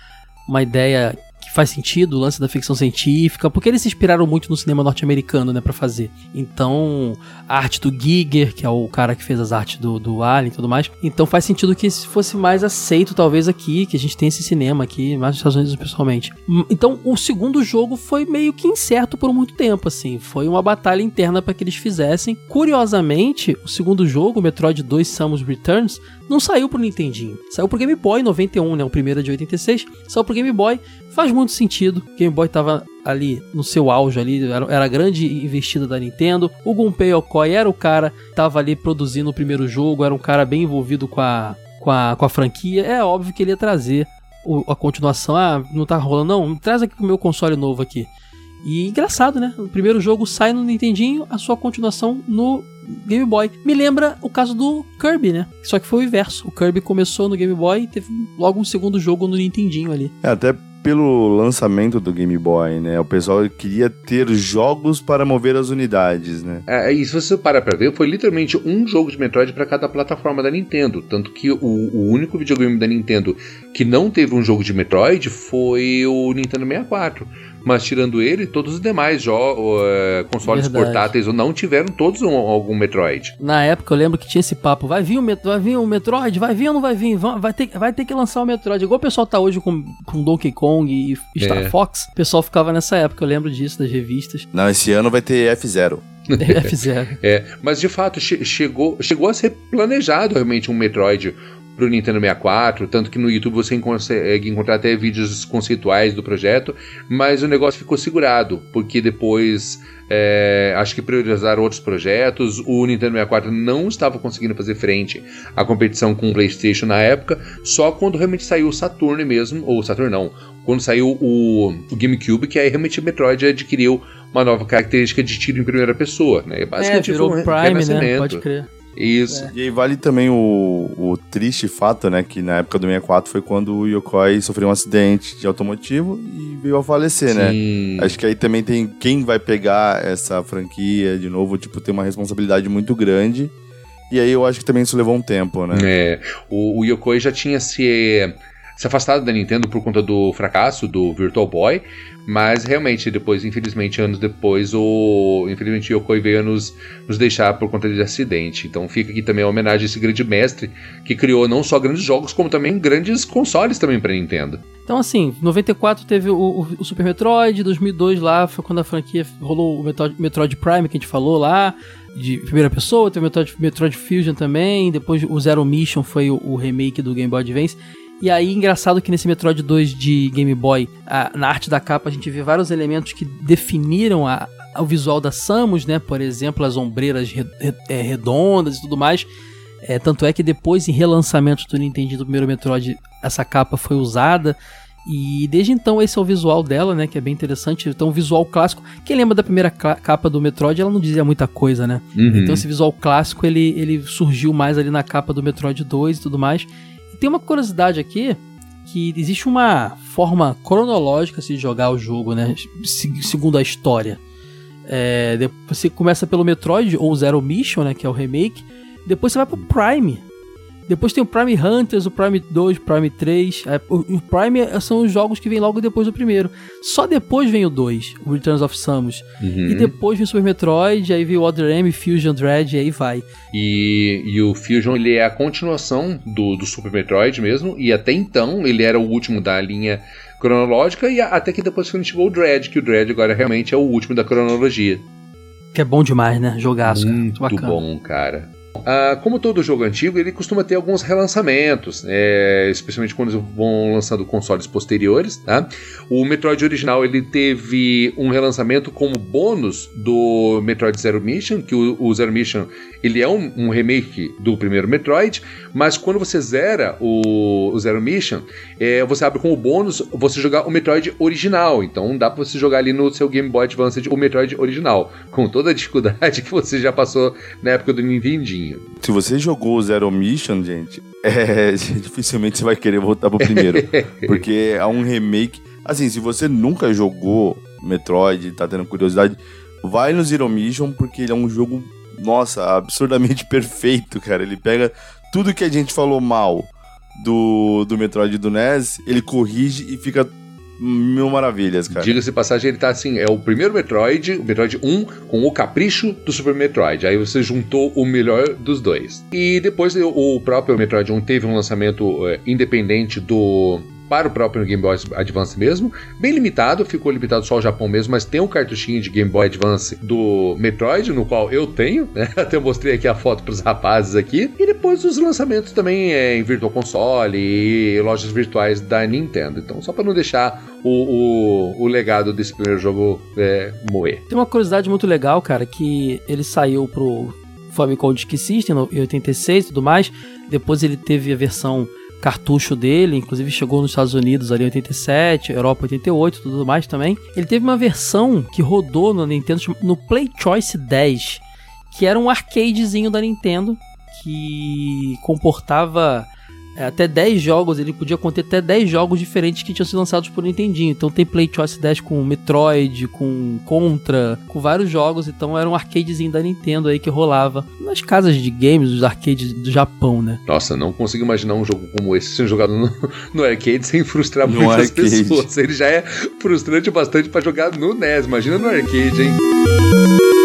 Speaker 1: uma ideia que faz sentido, o lance da ficção científica, porque eles se inspiraram muito no cinema norte-americano, né, para fazer. Então, a arte do Giger, que é o cara que fez as artes do, do Alien e tudo mais, então faz sentido que fosse mais aceito, talvez, aqui, que a gente tem esse cinema aqui, mais nos Estados Unidos pessoalmente. Hum, então, o segundo jogo foi meio que incerto por muito tempo, assim, foi uma batalha interna para que eles fizessem. Curiosamente, o segundo jogo, Metroid 2 Samus Returns, não saiu pro Nintendinho. Saiu pro Game Boy em 91, né? O primeiro é de 86. Saiu pro Game Boy. Faz muito sentido. O Game Boy tava ali no seu auge ali, era, era a grande investida da Nintendo. O Gunpei Yokoi era o cara tava ali produzindo o primeiro jogo, era um cara bem envolvido com a, com a, com a franquia. É óbvio que ele ia trazer o, a continuação. Ah, não tá rolando, não. Traz aqui o meu console novo aqui. E engraçado, né? O primeiro jogo sai no Nintendinho, a sua continuação no Game Boy. Me lembra o caso do Kirby, né? Só que foi o inverso. O Kirby começou no Game Boy e teve logo um segundo jogo no Nintendinho ali.
Speaker 2: É, até pelo lançamento do Game Boy, né? O pessoal queria ter jogos para mover as unidades, né?
Speaker 3: É, e se você parar pra ver, foi literalmente um jogo de Metroid para cada plataforma da Nintendo. Tanto que o, o, único videogame da Nintendo que não teve um jogo de Metroid foi o Nintendo 64 mas tirando ele, todos os demais jogos, uh, consoles Verdade. portáteis ou não tiveram todos um, algum Metroid.
Speaker 1: Na época eu lembro que tinha esse papo, vai vir o, Met vai vir o Metroid, vai vir ou não vai vir? Vai ter, vai ter que lançar o Metroid. Igual o pessoal tá hoje com, com Donkey Kong e Star é. Fox, o pessoal ficava nessa época, eu lembro disso, das revistas.
Speaker 2: Não, esse ano vai ter
Speaker 1: F0. (laughs) F0.
Speaker 3: é, mas de fato che chegou, chegou a ser planejado realmente um Metroid para o Nintendo 64, tanto que no YouTube você consegue encontrar até vídeos conceituais do projeto, mas o negócio ficou segurado, porque depois é, acho que priorizaram outros projetos, o Nintendo 64 não estava conseguindo fazer frente à competição com o PlayStation na época, só quando realmente saiu o Saturn mesmo, ou Saturn não, quando saiu o, o GameCube, que aí realmente o Metroid adquiriu uma nova característica de tiro em primeira pessoa, né?
Speaker 1: Basicamente é, virou um Prime, né? Pode crer.
Speaker 3: Isso. É.
Speaker 2: E aí vale também o, o triste fato, né, que na época do 64 foi quando o Yokoi sofreu um acidente de automotivo e veio a falecer, né? Sim. né? Acho que aí também tem quem vai pegar essa franquia de novo, tipo, tem uma responsabilidade muito grande. E aí eu acho que também isso levou um tempo, né?
Speaker 3: É. O, o Yokoi já tinha se se afastado da Nintendo por conta do fracasso do Virtual Boy, mas realmente depois, infelizmente, anos depois, o infelizmente Yokoi veio nos, nos deixar por conta de acidente. Então fica aqui também a homenagem a esse grande mestre que criou não só grandes jogos, como também grandes consoles também para Nintendo.
Speaker 1: Então assim, 94 teve o, o, Super Metroid, 2002 lá foi quando a franquia rolou o Metroid, Metroid Prime que a gente falou lá, de primeira pessoa, teve o Metroid, Metroid Fusion também, depois o Zero Mission foi o, o remake do Game Boy Advance. E aí, engraçado que nesse Metroid 2 de Game Boy, a, na arte da capa, a gente vê vários elementos que definiram a, o visual da Samus, né? Por exemplo, as ombreiras re, re, é, redondas e tudo mais. É, tanto é que depois, em relançamento do Nintendo do primeiro Metroid, essa capa foi usada. E desde então esse é o visual dela, né? Que é bem interessante. Então, o visual clássico. Quem lembra da primeira capa do Metroid, ela não dizia muita coisa, né? Uhum. Então, esse visual clássico ele, ele surgiu mais ali na capa do Metroid 2 e tudo mais tem uma curiosidade aqui que existe uma forma cronológica de jogar o jogo, né? Segundo a história. É, você começa pelo Metroid ou Zero Mission, né? Que é o remake. Depois você vai pro Prime. Depois tem o Prime Hunters, o Prime 2, o Prime 3. É, o Prime são os jogos que vêm logo depois do primeiro. Só depois vem o 2, o Returns of Samus. Uhum. E depois vem o Super Metroid, aí vem o Other M, Fusion Dread, e aí vai.
Speaker 3: E, e o Fusion ele é a continuação do, do Super Metroid mesmo. E até então ele era o último da linha cronológica. E até que depois quando chegou o Dread, que o Dread agora realmente é o último da cronologia.
Speaker 1: Que é bom demais, né? Jogaço.
Speaker 3: Muito bom, cara. Ah, como todo jogo antigo, ele costuma ter alguns relançamentos, é, especialmente quando vão lançando consoles posteriores. Tá? O Metroid original ele teve um relançamento como bônus do Metroid Zero Mission, que o, o Zero Mission ele é um, um, remake do primeiro Metroid, mas quando você zera o, o Zero Mission, é, você abre como bônus você jogar o Metroid original. Então dá pra você jogar ali no seu Game Boy Advance o Metroid original, com toda a dificuldade (laughs) que você já passou na época do Nintendinho.
Speaker 2: Se você jogou o Zero Mission, gente, (laughs) é, dificilmente você vai querer voltar pro primeiro. (laughs) porque é um remake. Assim, se você nunca jogou Metroid, tá tendo curiosidade, vai no Zero Mission, porque ele é um jogo nossa, absurdamente (laughs) perfeito, cara. Ele pega tudo que a gente falou mal do, do Metroid do NES, ele corrige e fica mil maravilhas, cara.
Speaker 3: Diga-se passagem, ele tá assim, é o primeiro Metroid, o Metroid 1, com o capricho do Super Metroid. Aí você juntou o melhor dos dois. E depois o próprio Metroid 1 teve um lançamento é, independente do para o próprio Game Boy Advance mesmo, bem limitado, ficou limitado só ao Japão mesmo, mas tem um cartuchinho de Game Boy Advance do Metroid, no qual eu tenho, né? (laughs) Até mostrei aqui a foto para os rapazes aqui. E depois os lançamentos também é, em Virtual Console e lojas virtuais da Nintendo. Então, só para não deixar o, o, o, legado desse primeiro jogo é, moer.
Speaker 1: Tem uma curiosidade muito legal, cara, que ele saiu pro Famicom Disk System em 86 e tudo mais. Depois ele teve a versão cartucho dele, inclusive chegou nos Estados Unidos ali em 87, Europa 88 tudo mais também. Ele teve uma versão que rodou no Nintendo no Play Choice 10, que era um arcadezinho da Nintendo que comportava até 10 jogos, ele podia conter até 10 jogos diferentes que tinham sido lançados por Nintendinho. Então tem Play Choice 10 com Metroid, com Contra, com vários jogos. Então era um arcadezinho da Nintendo aí que rolava nas casas de games, dos arcades do Japão, né?
Speaker 3: Nossa, não consigo imaginar um jogo como esse sendo jogado no, (laughs) no arcade sem frustrar no muitas arcade. pessoas. Ele já é frustrante bastante para jogar no NES. Imagina no arcade, hein?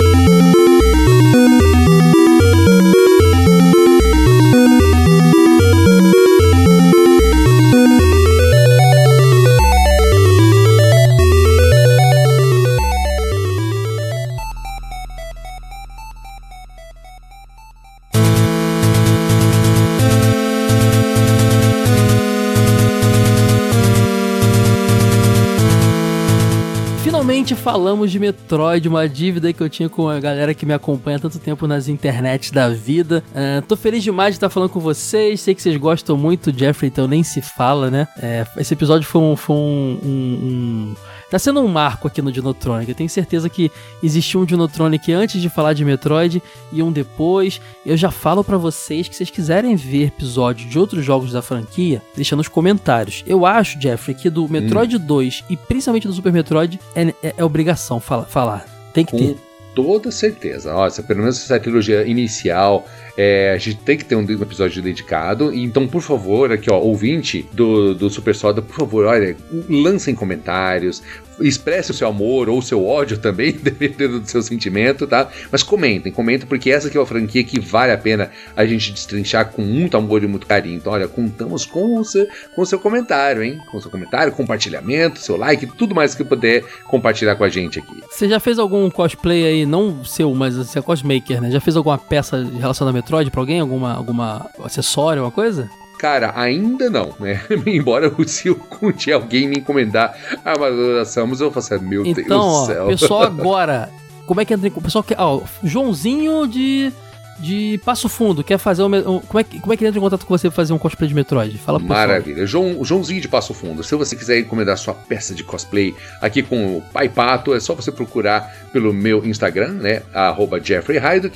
Speaker 1: Falamos de Metroid, uma dívida que eu tinha com a galera que me acompanha há tanto tempo nas internets da vida. Uh, tô feliz demais de estar falando com vocês. Sei que vocês gostam muito, Jeffrey, então nem se fala, né? É, esse episódio foi um, foi um, um, um Tá sendo um marco aqui no Dinotronic. Eu tenho certeza que existiu um Dinotronic antes de falar de Metroid e um depois. Eu já falo para vocês que se vocês quiserem ver episódios de outros jogos da franquia, deixa nos comentários. Eu acho, Jeffrey, que do Metroid hum. 2 e principalmente do Super Metroid é, é, é obrigação fala, falar. Tem que Com ter.
Speaker 3: Toda certeza. Nossa, pelo menos essa trilogia inicial, é, a gente tem que ter um episódio dedicado. Então, por favor, aqui, ó, ouvinte do, do Super Soda, por favor, olha, lancem comentários, expresse o seu amor ou o seu ódio também, (laughs) dependendo do seu sentimento, tá? Mas comentem, comentem, porque essa aqui é uma franquia que vale a pena a gente destrinchar com muito amor e muito carinho. Então, olha, contamos com o seu, com o seu comentário, hein? Com o seu comentário, compartilhamento, seu like, tudo mais que puder compartilhar com a gente aqui.
Speaker 1: Você já fez algum cosplay aí, não seu, mas você é cosmaker, né? Já fez alguma peça relacionada a Metroid pra alguém? Alguma, alguma acessório, alguma coisa?
Speaker 3: Cara, ainda não, né? (laughs) Embora se um dia alguém me encomendar a Madura Samus, eu vou falar, meu
Speaker 1: então,
Speaker 3: Deus
Speaker 1: do céu. Então, pessoal (laughs) agora, como é que entra em... Pessoal quer... Ó, Joãozinho de de Passo Fundo, quer fazer um, um, como, é que, como é que entra em contato com você pra fazer um cosplay de Metroid? Fala
Speaker 3: pro Maravilha. João, Joãozinho de Passo Fundo, se você quiser encomendar sua peça de cosplay aqui com o Pai Pato, é só você procurar pelo meu Instagram, né? Arroba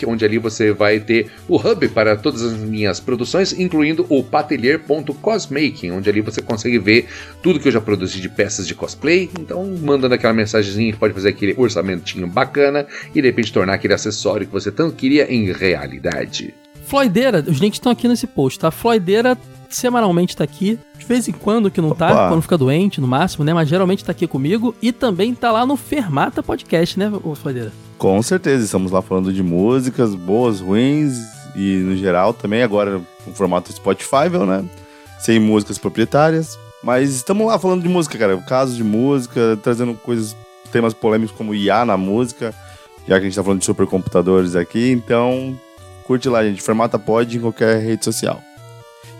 Speaker 3: onde ali você vai ter o hub para todas as minhas produções, incluindo o patelier.cosmaking, onde ali você consegue ver tudo que eu já produzi de peças de cosplay. Então, mandando aquela mensagenzinha, pode fazer aquele orçamentinho bacana e de repente tornar aquele acessório que você tanto queria em realidade.
Speaker 1: Floideira, os links estão aqui nesse post, tá? Floideira semanalmente tá aqui, de vez em quando que não tá, Opa. quando fica doente, no máximo, né? Mas geralmente tá aqui comigo e também tá lá no Fermata Podcast, né, Floideira?
Speaker 2: Com certeza, estamos lá falando de músicas boas, ruins e no geral também agora no formato Spotify, né? Sem músicas proprietárias. Mas estamos lá falando de música, cara. Casos de música, trazendo coisas, temas polêmicos como IA na música, já que a gente tá falando de supercomputadores aqui, então Curte lá, gente. Formata pode em qualquer rede social.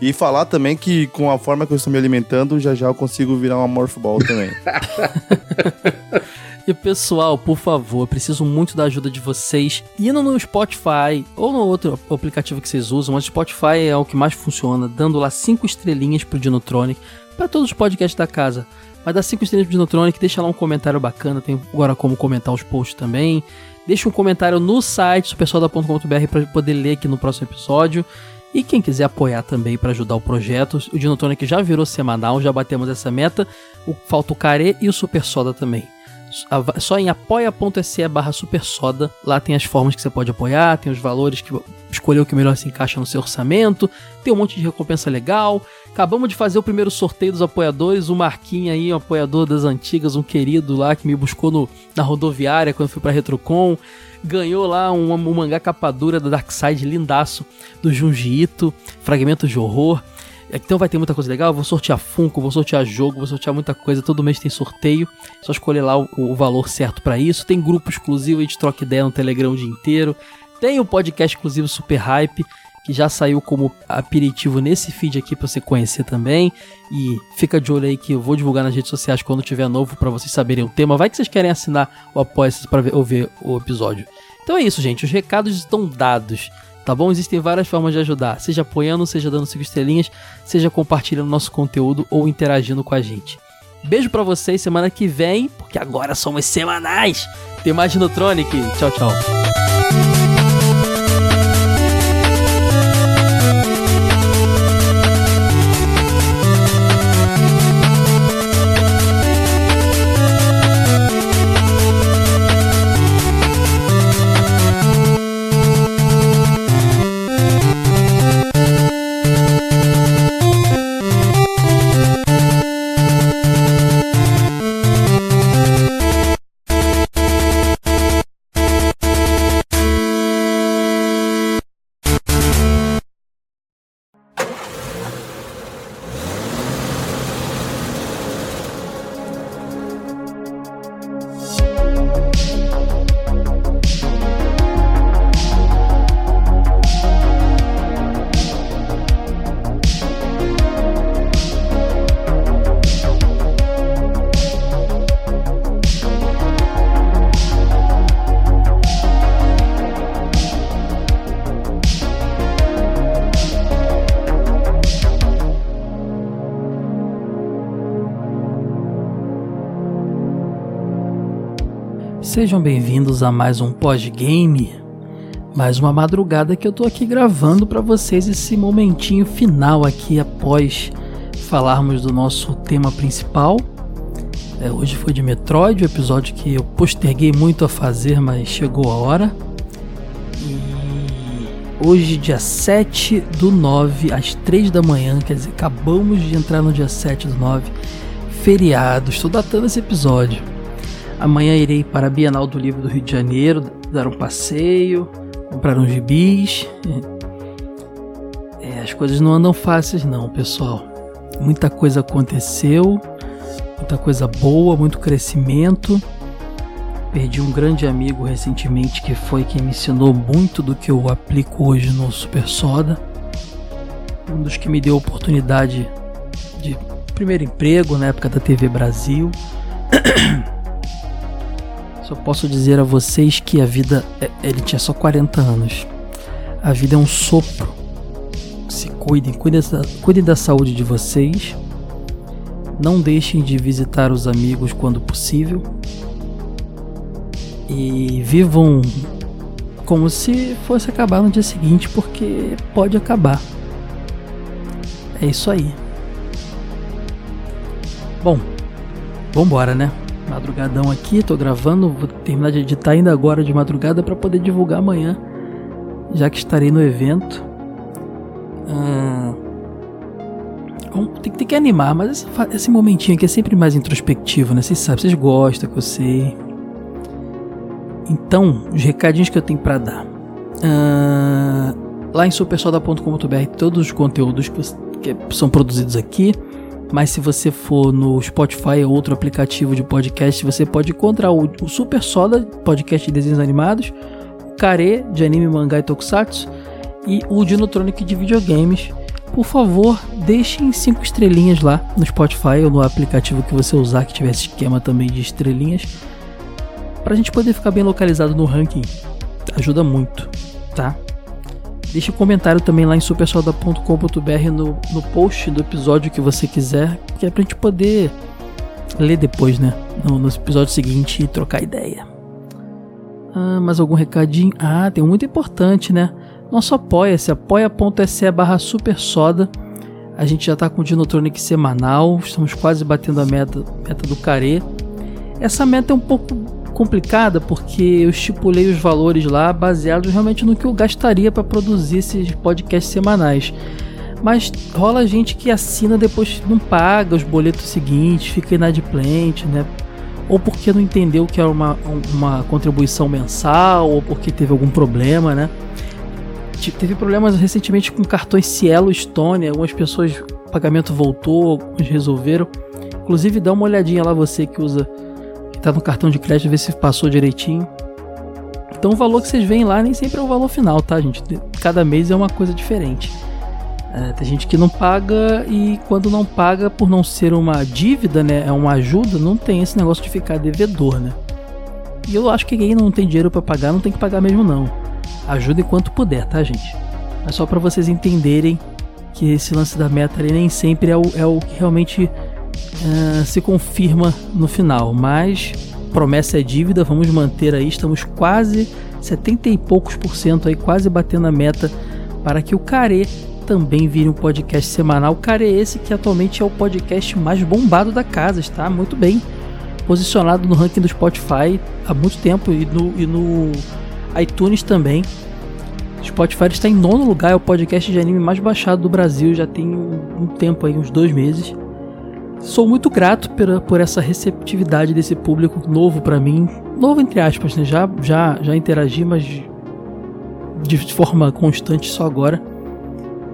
Speaker 2: E falar também que com a forma que eu estou me alimentando, já já eu consigo virar uma Morphball também. (laughs)
Speaker 1: E pessoal, por favor, eu preciso muito da ajuda de vocês. Indo no Spotify ou no outro aplicativo que vocês usam, mas o Spotify é o que mais funciona, dando lá cinco estrelinhas pro Dinotronic, para todos os podcasts da casa. Mas dá cinco estrelinhas pro Dinotronic, deixa lá um comentário bacana, tem agora como comentar os posts também. Deixa um comentário no site supersoda.com.br para poder ler aqui no próximo episódio. E quem quiser apoiar também para ajudar o projeto, o Dinotonic já virou semanal, já batemos essa meta. O, falta o Care e o Super Soda também. Só em apoia.se barra supersoda. Lá tem as formas que você pode apoiar, tem os valores que escolher o que melhor se encaixa no seu orçamento, tem um monte de recompensa legal. Acabamos de fazer o primeiro sorteio dos apoiadores, o Marquinho aí, um apoiador das antigas, um querido lá que me buscou no, na rodoviária quando fui pra Retrocon. Ganhou lá um, um mangá capa dura da Darkseid lindaço do Junji Ito, Fragmentos de Horror. Então vai ter muita coisa legal. vou sortear Funko, vou sortear jogo, vou sortear muita coisa. Todo mês tem sorteio. Só escolher lá o, o valor certo para isso. Tem grupo exclusivo, a gente troca ideia no Telegram o dia inteiro. Tem o podcast exclusivo Super Hype, que já saiu como aperitivo nesse feed aqui para você conhecer também. E fica de olho aí que eu vou divulgar nas redes sociais quando tiver novo para vocês saberem o tema. Vai que vocês querem assinar o apoia para ouvir o episódio. Então é isso, gente. Os recados estão dados tá bom? Existem várias formas de ajudar, seja apoiando, seja dando 5 estrelinhas, seja compartilhando nosso conteúdo ou interagindo com a gente. Beijo para vocês semana que vem, porque agora somos semanais. Tem mais Dinotronic. Tchau, tchau. Sejam bem-vindos a mais um pós-game, mais uma madrugada que eu tô aqui gravando para vocês esse momentinho final aqui após falarmos do nosso tema principal. É, hoje foi de Metroid, o episódio que eu posterguei muito a fazer, mas chegou a hora. E hoje, dia 7 do 9, às 3 da manhã, quer dizer, acabamos de entrar no dia 7 do 9, feriado, estou datando esse episódio Amanhã irei para a Bienal do Livro do Rio de Janeiro, dar um passeio, comprar uns gibis. É, as coisas não andam fáceis não, pessoal. Muita coisa aconteceu, muita coisa boa, muito crescimento. Perdi um grande amigo recentemente que foi quem me ensinou muito do que eu aplico hoje no Super Soda. Um dos que me deu a oportunidade de primeiro emprego na época da TV Brasil. (clears throat) Só posso dizer a vocês que a vida. É, ele tinha só 40 anos. A vida é um sopro. Se cuidem, cuidem da, cuidem da saúde de vocês. Não deixem de visitar os amigos quando possível. E vivam como se fosse acabar no dia seguinte, porque pode acabar. É isso aí. Bom, vambora, né? Madrugadão aqui, tô gravando, vou terminar de editar ainda agora de madrugada para poder divulgar amanhã, já que estarei no evento. Ah, tem, tem, que animar, mas esse, esse, momentinho aqui é sempre mais introspectivo, né? Vocês sabem, vocês gostam que eu sei. Então, os recadinhos que eu tenho para dar. Ah, lá em supersoda.com.br, todos os conteúdos que, que são produzidos aqui mas se você for no Spotify ou outro aplicativo de podcast, você pode encontrar o, o Super Soda, podcast de desenhos animados, o Kare, de anime, mangá e tokusatsu, e o Dinotronic de videogames. Por favor, deixem cinco estrelinhas lá no Spotify ou no aplicativo que você usar que tiver esse esquema também de estrelinhas, para a gente poder ficar bem localizado no ranking. Ajuda muito, tá? Deixe um comentário também lá em supersolda.com.br no, no post do episódio que você quiser, que é pra gente poder ler depois, né? No, no episódio seguinte e trocar ideia. Ah, mais algum recadinho? Ah, tem um muito importante, né? Nosso apoia-se, apoia.se barra supersoda. A gente já tá com o Dinotronic semanal, estamos quase batendo a meta, meta do Carê. Essa meta é um pouco complicada porque eu estipulei os valores lá baseados realmente no que eu gastaria para produzir esses podcasts semanais. Mas rola gente que assina depois não paga os boletos seguintes, fica inadimplente, né? Ou porque não entendeu que era uma, uma contribuição mensal, ou porque teve algum problema, né? Teve problemas recentemente com cartões Cielo Stone, algumas pessoas o pagamento voltou, alguns resolveram. Inclusive dá uma olhadinha lá você que usa tá no cartão de crédito, ver se passou direitinho. Então o valor que vocês veem lá nem sempre é o valor final, tá, gente? Cada mês é uma coisa diferente. É, tem gente que não paga e quando não paga, por não ser uma dívida, né, é uma ajuda, não tem esse negócio de ficar devedor, né? E eu acho que quem não tem dinheiro para pagar não tem que pagar mesmo não. Ajuda enquanto puder, tá, gente? É só para vocês entenderem que esse lance da meta nem sempre é o, é o que realmente uh, se confirma no final. Mas promessa é dívida, vamos manter aí. Estamos quase 70 e poucos por cento aí, quase batendo a meta para que o Care também vire um podcast semanal. O Care é esse que atualmente é o podcast mais bombado da casa, está muito bem posicionado no ranking do Spotify há muito tempo e no, e no iTunes também. Spotify está em nono lugar, é o podcast de anime mais baixado do Brasil, já tem um, tempo aí, uns dois meses. Sou muito grato por, essa receptividade desse público novo para mim, novo entre aspas, né? Já, já, já interagi, mas de forma constante só agora.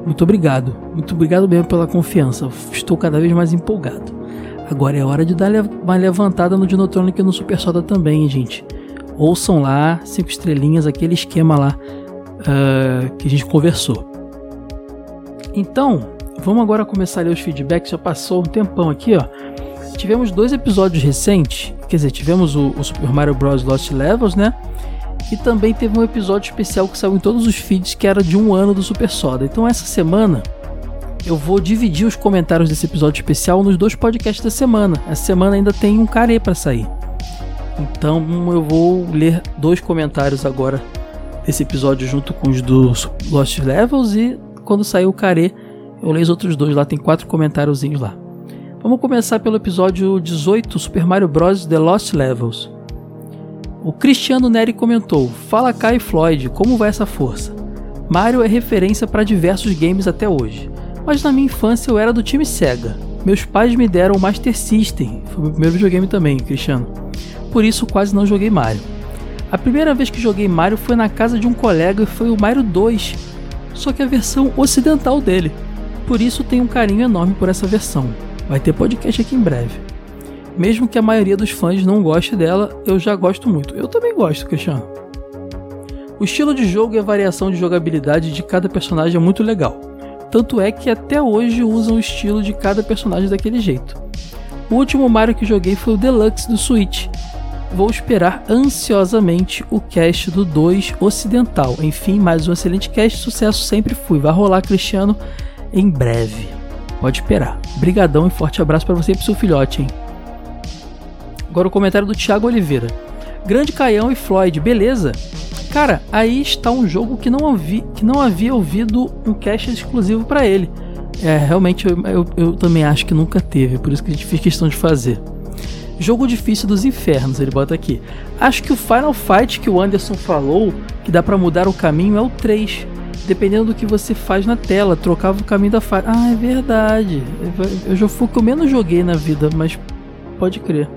Speaker 1: Muito obrigado, muito obrigado mesmo pela confiança. Estou cada vez mais empolgado. Agora é hora de dar uma levantada no Dinotronic e no Super Soda também, gente. Ouçam lá, cinco estrelinhas, aquele esquema lá uh, que a gente conversou. Então, vamos agora começar a ler os feedbacks. Já passou um tempão aqui, ó. Tivemos dois episódios recentes, quer dizer, tivemos o, o Super Mario Bros. Lost Levels, né? E também teve um episódio especial que saiu em todos os feeds, que era de um ano do Super Soda. Então, essa semana eu vou dividir os comentários desse episódio especial nos dois podcasts da semana. Essa semana ainda tem um carê para sair. Então eu vou ler dois comentários agora esse episódio junto com os dos Lost Levels e quando sair o Care, eu leio os outros dois lá, tem quatro comentáriozinhos lá. Vamos começar pelo episódio 18, Super Mario Bros. The Lost Levels. O Cristiano Neri comentou: Fala Kai Floyd, como vai essa força? Mario é referência para diversos games até hoje, mas na minha infância eu era do time Sega. Meus pais me deram o Master System, foi o meu primeiro videogame também, Cristiano. Por isso quase não joguei Mario. A primeira vez que joguei Mario foi na casa de um colega e foi o Mario 2, só que a versão ocidental dele. Por isso tenho um carinho enorme por essa versão. Vai ter podcast aqui em breve. Mesmo que a maioria dos fãs não goste dela, eu já gosto muito. Eu também gosto, Cristiano. O estilo de jogo e a variação de jogabilidade de cada personagem é muito legal. Tanto é que até hoje usam o estilo de cada personagem daquele jeito. O último Mario que joguei foi o Deluxe do Switch, vou esperar ansiosamente o cast do 2 ocidental. Enfim, mais um excelente cast, sucesso sempre fui. Vai rolar, Cristiano, em breve. Pode esperar. Brigadão e forte abraço para você e pro seu filhote, hein? Agora o comentário do Thiago Oliveira. Grande Caião e Floyd, beleza? Cara, aí está um jogo que não, ouvi, que não havia ouvido um cast exclusivo para ele. É, realmente eu, eu, eu também acho que nunca teve, por isso que a gente fez questão de fazer. Jogo difícil dos infernos, ele bota aqui. Acho que o Final Fight que o Anderson falou, que dá para mudar o caminho, é o 3. Dependendo do que você faz na tela, trocava o caminho da fase. Ah, é verdade. Eu já fui o que eu menos joguei na vida, mas pode crer.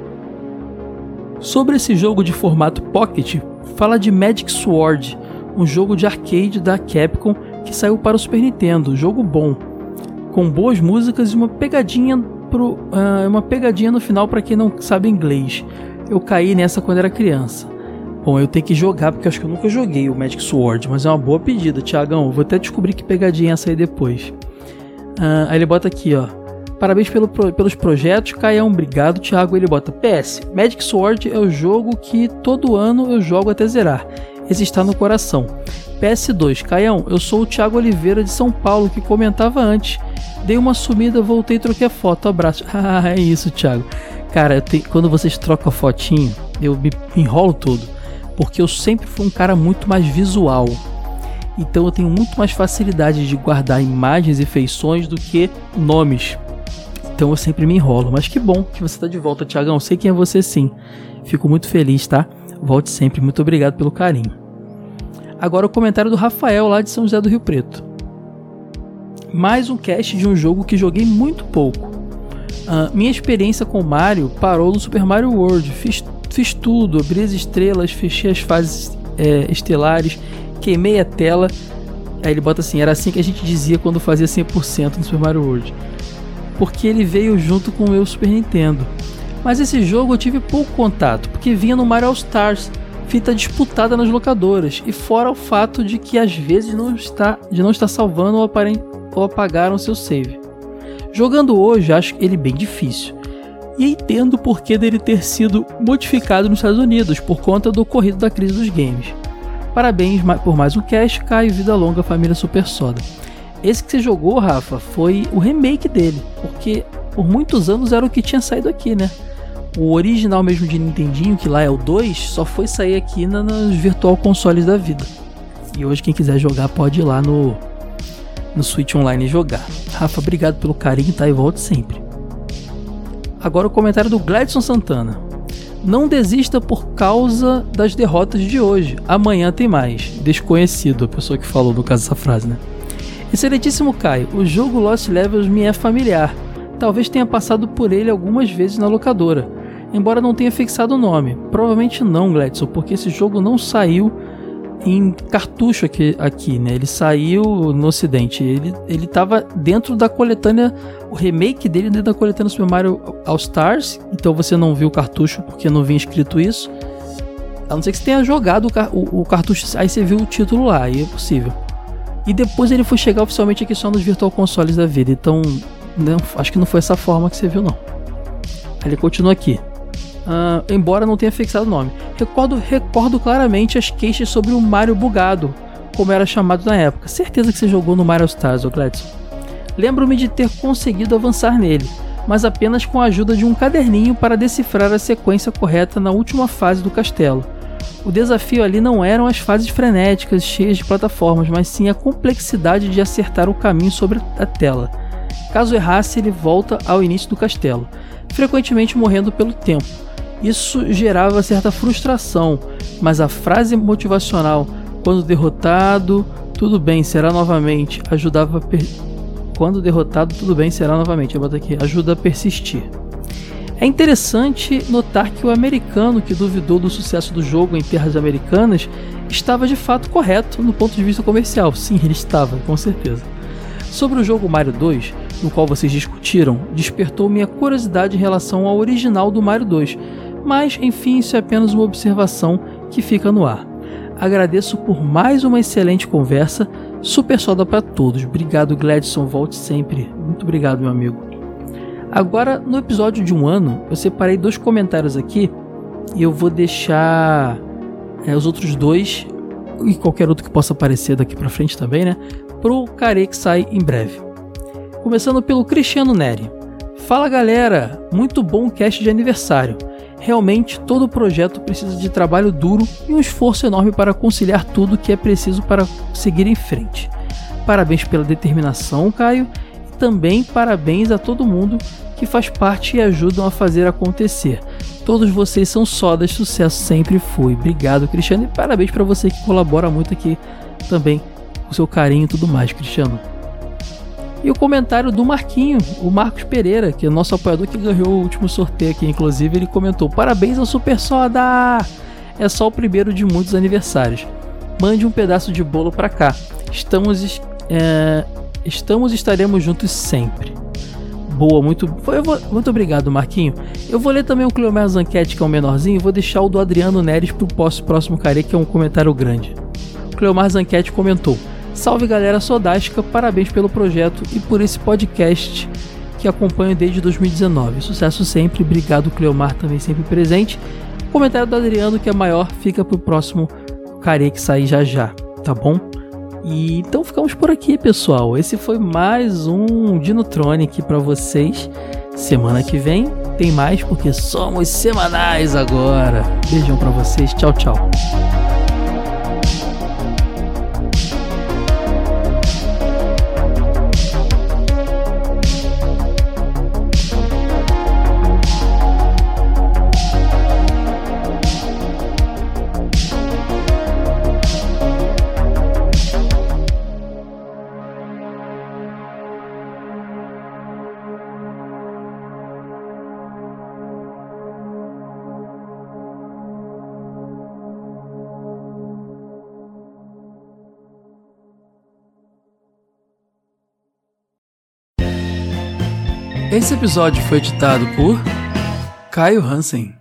Speaker 1: Sobre esse jogo de formato Pocket, fala de Magic Sword, um jogo de arcade da Capcom que saiu para o Super Nintendo. Jogo bom, com boas músicas e uma pegadinha pro, uh, uma pegadinha no final para quem não sabe inglês. Eu caí nessa quando era criança. Bom, eu tenho que jogar porque acho que eu nunca joguei o Magic Sword, mas é uma boa pedida, Tiagão. Vou até descobrir que pegadinha é essa aí depois. Uh, aí ele bota aqui, ó. Parabéns pelo, pelos projetos, Caião. Obrigado, Thiago. Ele bota PS. Magic Sword é o jogo que todo ano eu jogo até zerar. Esse está no coração. PS2, Caião, eu sou o Thiago Oliveira de São Paulo que comentava antes. Dei uma sumida, voltei e troquei a foto. Abraço. (laughs) Ah, é isso, Thiago. Cara, te... quando vocês trocam a fotinho, eu me enrolo todo. Porque eu sempre fui um cara muito mais visual. Então eu tenho muito mais facilidade de guardar imagens e feições do que nomes. Então eu sempre me enrolo. Mas que bom que você tá de volta, Tiagão. Sei quem é você sim. Fico muito feliz, tá? Volte sempre. Muito obrigado pelo carinho. Agora o comentário do Rafael lá de São José do Rio Preto. Mais um cast de um jogo que joguei muito pouco. Uh, minha experiência com Mario parou no Super Mario World. Fiz, fiz tudo, abri as estrelas, fechei as fases é, estelares, queimei a tela. Aí ele bota assim: era assim que a gente dizia quando fazia 100% no Super Mario World. Porque ele veio junto com o meu Super Nintendo. Mas esse jogo eu tive pouco contato, porque vinha no Mario All Stars, fita disputada nas locadoras, e fora o fato de que às vezes não está, de não estar salvando ou, ou apagaram seu save. Jogando hoje, acho ele bem difícil. E entendo o porquê dele ter sido modificado nos Estados Unidos por conta do ocorrido da crise dos games. Parabéns por mais um cast, Caio, vida longa, família Super Soda. Esse que você jogou, Rafa, foi o remake dele, porque por muitos anos era o que tinha saído aqui, né? O original mesmo de Nintendinho, que lá é o 2, só foi sair aqui nos Virtual Consoles da vida. E hoje quem quiser jogar pode ir lá no, no Switch Online jogar. Rafa, obrigado pelo carinho, tá? E volte sempre. Agora o comentário do Gladson Santana. Não desista por causa das derrotas de hoje. Amanhã tem mais. Desconhecido, a pessoa que falou no caso essa frase, né? Excelentíssimo Caio, o jogo Lost Levels me é familiar. Talvez tenha passado por ele algumas vezes na locadora, embora não tenha fixado o nome. Provavelmente não, Gladson, porque esse jogo não saiu em cartucho aqui, aqui, né? Ele saiu no ocidente. Ele, ele tava dentro da coletânea, o remake dele dentro da coletânea Super Mario All Stars. Então você não viu o cartucho porque não vinha escrito isso. A não ser que você tenha jogado o, o, o cartucho, aí você viu o título lá, aí é possível. E depois ele foi chegar oficialmente aqui só nos Virtual Consoles da vida. Então, não, acho que não foi essa forma que você viu, não. Ele continua aqui uh, embora não tenha fixado o nome. Recordo, recordo claramente as queixas sobre o Mario bugado, como era chamado na época. Certeza que você jogou no Mario Stars, ô. Lembro-me de ter conseguido avançar nele, mas apenas com a ajuda de um caderninho para decifrar a sequência correta na última fase do castelo. O desafio ali não eram as fases frenéticas cheias de plataformas, mas sim a complexidade de acertar o caminho sobre a tela. Caso errasse, ele volta ao início do castelo, frequentemente morrendo pelo tempo. Isso gerava certa frustração, mas a frase motivacional, quando derrotado, tudo bem, será novamente, ajudava per... quando derrotado, tudo bem, será novamente. Eu boto aqui, ajuda a persistir. É interessante notar que o americano que duvidou do sucesso do jogo em terras americanas estava de fato correto no ponto de vista comercial. Sim, ele estava, com certeza. Sobre o jogo Mario 2, no qual vocês discutiram, despertou minha curiosidade em relação ao original do Mario 2, mas, enfim, isso é apenas uma observação que fica no ar. Agradeço por mais uma excelente conversa. Super soda para todos. Obrigado, Gladson. Volte sempre. Muito obrigado, meu amigo. Agora, no episódio de um ano, eu separei dois comentários aqui e eu vou deixar é, os outros dois e qualquer outro que possa aparecer daqui para frente também, né? Pro Care que sai em breve. Começando pelo Cristiano Neri. Fala galera, muito bom cast de aniversário. Realmente, todo projeto precisa de trabalho duro e um esforço enorme para conciliar tudo que é preciso para seguir em frente. Parabéns pela determinação, Caio, e também parabéns a todo mundo que faz parte e ajudam a fazer acontecer. Todos vocês são sodas, sucesso sempre foi. Obrigado, Cristiano, e parabéns para você que colabora muito aqui também com seu carinho e tudo mais, Cristiano. E o comentário do Marquinho, o Marcos Pereira, que é nosso apoiador que ganhou o último sorteio aqui, inclusive, ele comentou: Parabéns ao Super Soda! É só o primeiro de muitos aniversários. Mande um pedaço de bolo para cá. Estamos, é, estamos estaremos juntos sempre. Boa, muito, foi, vou, muito obrigado, Marquinho. Eu vou ler também o Cleomar Zanquete, que é o menorzinho, e vou deixar o do Adriano Neres pro próximo care, que é um comentário grande. O Cleomar Zanquete comentou: Salve galera sodástica, parabéns pelo projeto e por esse podcast que acompanho desde 2019. Sucesso sempre, obrigado Cleomar também sempre presente. O comentário do Adriano que é maior fica pro próximo care que sair já já, tá bom? E então ficamos por aqui, pessoal. Esse foi mais um Dinotronic para vocês. Semana que vem tem mais porque somos semanais agora. Beijão para vocês. Tchau, tchau. Esse episódio foi editado por Caio Hansen.